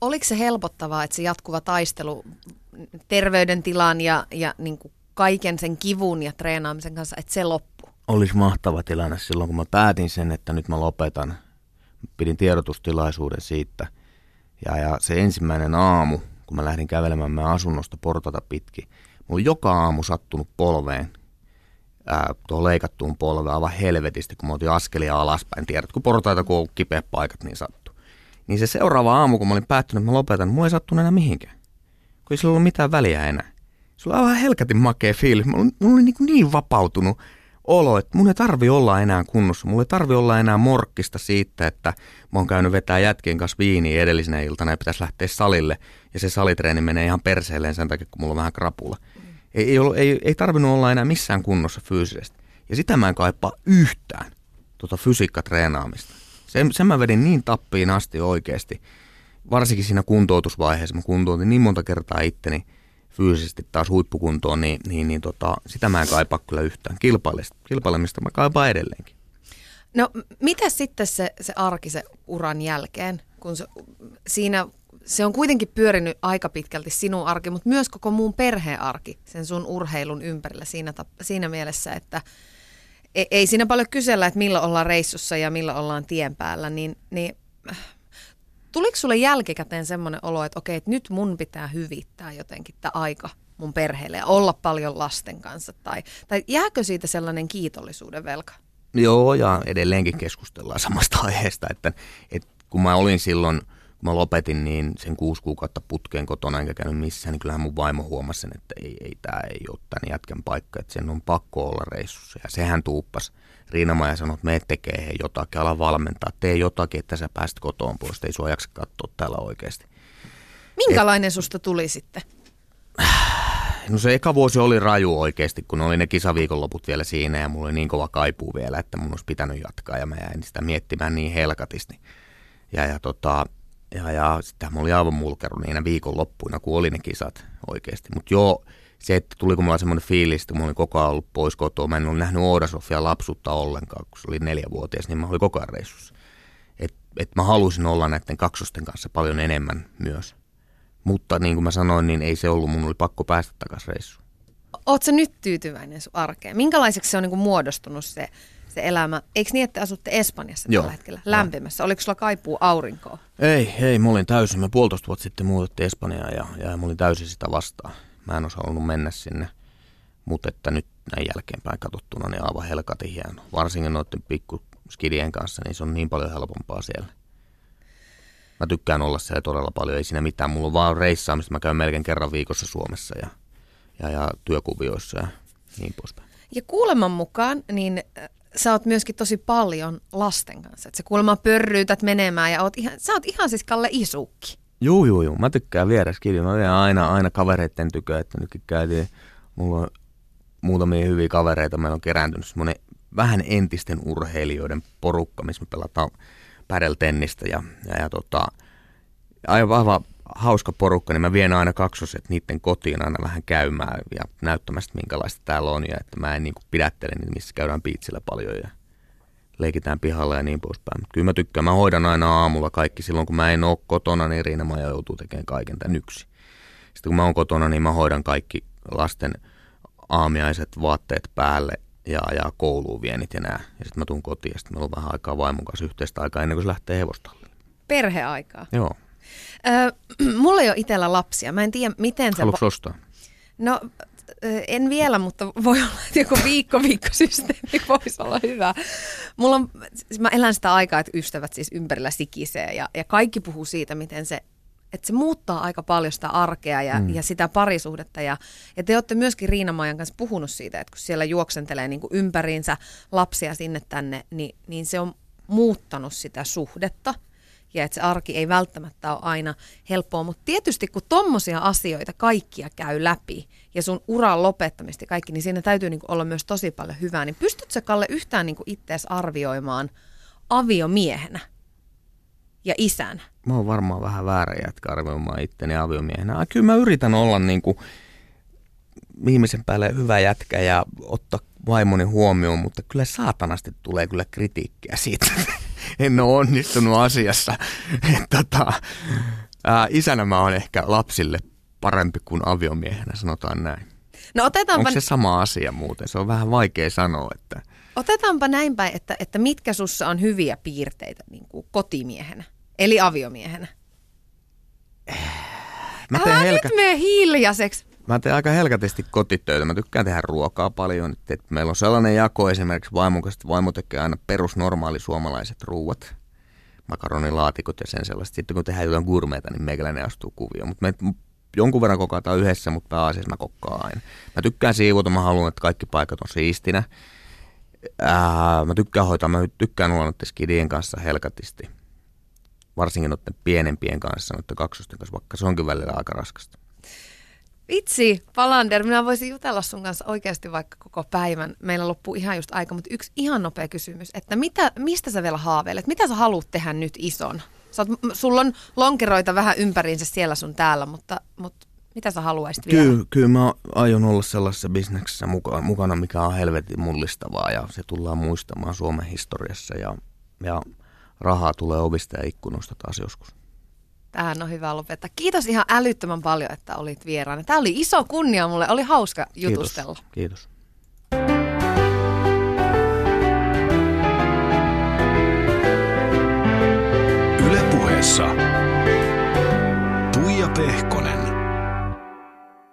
Oliko se helpottavaa, että se jatkuva taistelu terveydentilan ja, ja niin kuin kaiken sen kivun ja treenaamisen kanssa, että se loppu? Olisi mahtava tilanne silloin, kun mä päätin sen, että nyt mä lopetan. Pidin tiedotustilaisuuden siitä. Ja, ja se ensimmäinen aamu, kun mä lähdin kävelemään mä asunnosta portata pitkin, mulla oli joka aamu sattunut polveen, ää, tuohon leikattuun polveen aivan helvetisti, kun mä otin askelia alaspäin. Tiedät, kun portaita, kun on kipeät paikat, niin sattuu. Niin se seuraava aamu, kun mä olin päättynyt, että mä lopetan, mulla ei sattunut enää mihinkään. Kun ei sillä ollut mitään väliä enää. Sulla on aivan helkatin makea fiilis. Mulla oli niin, niin vapautunut olo, että mun ei tarvi olla enää kunnossa. Mulla ei tarvi olla enää morkkista siitä, että mä oon käynyt vetää jätkien kanssa viiniä edellisenä iltana ja pitäisi lähteä salille. Ja se salitreeni menee ihan perseelleen sen takia, kun mulla on vähän krapula. Ei, ei, ollut, ei, ei tarvinnut olla enää missään kunnossa fyysisesti. Ja sitä mä en kaipaa yhtään, tuota fysiikkatreenaamista. Sen, sen mä vedin niin tappiin asti oikeasti. Varsinkin siinä kuntoutusvaiheessa. Mä kuntoutin niin monta kertaa itteni fyysisesti taas huippukuntoon, niin, niin, niin tota, sitä mä en kaipaa kyllä yhtään. Kilpailemista mä kaipaan edelleenkin. No mitä sitten se, se arki se uran jälkeen, kun se, siinä se on kuitenkin pyörinyt aika pitkälti sinun arki, mutta myös koko muun perheen arki sen sun urheilun ympärillä siinä, siinä mielessä, että ei, ei siinä paljon kysellä, että milloin ollaan reissussa ja milloin ollaan tien päällä, niin, niin tuliko sulle jälkikäteen semmoinen olo, että okei, että nyt mun pitää hyvittää jotenkin tämä aika mun perheelle ja olla paljon lasten kanssa, tai, tai jääkö siitä sellainen kiitollisuuden velka? Joo, ja edelleenkin keskustellaan samasta aiheesta, että, että kun mä olin silloin – kun mä lopetin niin sen kuusi kuukautta putkeen kotona enkä käynyt missään, niin kyllähän mun vaimo huomasi sen, että ei, ei tämä ei ole tämän jätkän paikka, että sen on pakko olla reissussa. Ja sehän tuuppas Riinama ja sanoi, että me tekee he jotakin, ala valmentaa, tee jotakin, että sä pääst kotoon pois, ei sua jaksa katsoa täällä oikeasti. Minkälainen Et, susta tuli sitten? No se eka vuosi oli raju oikeasti, kun oli ne kisaviikonloput vielä siinä ja mulla oli niin kova kaipuu vielä, että mun olisi pitänyt jatkaa ja mä jäin sitä miettimään niin helkatisti. Ja, ja tota, ja, ja sitten mä olin aivan mulkeru niinä viikonloppuina, kun oli ne kisat oikeasti. Mutta joo, se, että tuliko mulla semmoinen fiilis, että mä olin koko ajan ollut pois kotoa. Mä en ole nähnyt Oodasofia lapsutta ollenkaan, kun se oli neljävuotias, niin mä olin koko ajan reissussa. Et, et mä halusin olla näiden kaksosten kanssa paljon enemmän myös. Mutta niin kuin mä sanoin, niin ei se ollut, mun oli pakko päästä takaisin reissuun. Oletko nyt tyytyväinen sun arkeen? Minkälaiseksi se on niin kuin muodostunut se se elämä. Eikö niin, että asutte Espanjassa Joo. tällä hetkellä lämpimässä? Oliko sulla kaipuu aurinkoa? Ei, ei, mä olin täysin. Mä puolitoista vuotta sitten muutettiin Espanjaan ja, ja mä olin täysin sitä vastaan. Mä en osannut mennä sinne, mutta että nyt näin jälkeenpäin katsottuna niin aivan helkatin hieno. Varsinkin noiden pikkuskidien kanssa, niin se on niin paljon helpompaa siellä. Mä tykkään olla siellä todella paljon, ei siinä mitään. Mulla on vaan reissaamista, mä käyn melkein kerran viikossa Suomessa ja, ja, ja työkuvioissa ja niin poispäin. Ja kuuleman mukaan, niin sä oot myöskin tosi paljon lasten kanssa. Että sä kuulemma pörryytät menemään ja oot ihan, sä oot ihan siis Kalle isukki. Juu, juu, juu. Mä tykkään skidin. Mä vien aina, aina kavereiden tykö, että nytkin käytiin. Mulla on muutamia hyviä kavereita. Meillä on kerääntynyt semmoinen vähän entisten urheilijoiden porukka, missä me pelataan pädeltennistä ja, ja, ja tota, aivan vahva hauska porukka, niin mä vien aina kaksoset niiden kotiin aina vähän käymään ja näyttämästä, minkälaista täällä on ja että mä en niin pidättele niitä, missä käydään piitsillä paljon ja leikitään pihalla ja niin poispäin. Mutta kyllä mä tykkään, mä hoidan aina aamulla kaikki silloin, kun mä en ole kotona, niin Riina-Maja joutuu tekemään kaiken tämän yksi. Sitten kun mä oon kotona, niin mä hoidan kaikki lasten aamiaiset vaatteet päälle ja, ja kouluun vienit ja nää. Ja sitten mä tuun kotiin ja sitten meillä on vähän aikaa vaimon kanssa yhteistä aikaa ennen kuin se lähtee hevostalliin. Perheaikaa. Joo. Öö, mulla ei ole itsellä lapsia. Mä en tiedä, miten se... Haluatko ostaa? No, en vielä, mutta voi olla, että joku viikko-viikkosysteemi voisi olla hyvä. Mulla on, siis mä elän sitä aikaa, että ystävät siis ympärillä sikisee ja, ja kaikki puhuu siitä, miten se että se muuttaa aika paljon sitä arkea ja, mm. ja sitä parisuhdetta. Ja, ja te olette myöskin Riina-Maijan kanssa puhunut siitä, että kun siellä juoksentelee niin kuin ympäriinsä lapsia sinne tänne, niin, niin se on muuttanut sitä suhdetta – ja että se arki ei välttämättä ole aina helppoa, mutta tietysti kun tommosia asioita kaikkia käy läpi ja sun uran lopettamista kaikki, niin siinä täytyy niin olla myös tosi paljon hyvää, niin pystytkö Kalle yhtään niin ittees arvioimaan aviomiehenä ja isänä? Mä oon varmaan vähän väärä jätkä arvioimaan itteni aviomiehenä. Kyllä mä yritän olla niin kuin viimeisen päälle hyvä jätkä ja ottaa vaimoni huomioon, mutta kyllä saatanasti tulee kyllä kritiikkiä siitä. En ole onnistunut asiassa. Et, tota, ää, isänä mä oon ehkä lapsille parempi kuin aviomiehenä, sanotaan näin. No otetaanpa, Onko se sama asia muuten? Se on vähän vaikea sanoa, että otetaanpa näin päin, että, että mitkä sussa on hyviä piirteitä niin kuin kotimiehenä, eli aviomiehenä. mä teen, Älä helkä, nyt mene hiljaiseksi. Mä teen aika helkätisesti kotitöitä. Mä tykkään tehdä ruokaa paljon. Et, meillä on sellainen jako esimerkiksi vaimon kanssa, että vaimo tekee aina perusnormaali suomalaiset ruuat. Makaronilaatikot ja sen sellaista. Sitten kun tehdään jotain gourmeita, niin meikäläinen astuu kuvioon. Mutta me jonkun verran kokataan yhdessä, mutta pääasiassa mä kokkaan aina. Mä tykkään siivota, mä haluan, että kaikki paikat on siistinä. Ää, mä tykkään hoitaa, mä tykkään olla noiden skidien kanssa helkatisti. Varsinkin noiden pienempien kanssa, noiden kaksosten kanssa, vaikka se onkin välillä aika raskasta. Vitsi, Palander, minä voisin jutella sun kanssa oikeasti vaikka koko päivän. Meillä loppuu ihan just aika, mutta yksi ihan nopea kysymys, että mitä, mistä sä vielä haaveilet? Mitä sä haluat tehdä nyt ison? Sä oot, sulla on lonkeroita vähän ympäriinsä siellä sun täällä, mutta, mutta mitä sä haluaisit vielä? Kyllä, kyllä mä aion olla sellaisessa bisneksessä mukana, mikä on helvetin mullistavaa ja se tullaan muistamaan Suomen historiassa ja, ja rahaa tulee ovista ja ikkunoista taas joskus. Tähän on hyvä lopettaa. Kiitos ihan älyttömän paljon, että olit vieraana. Tämä oli iso kunnia mulle. Oli hauska jutustella. Kiitos. Kiitos. Yle puheessa Tuija Pehkonen.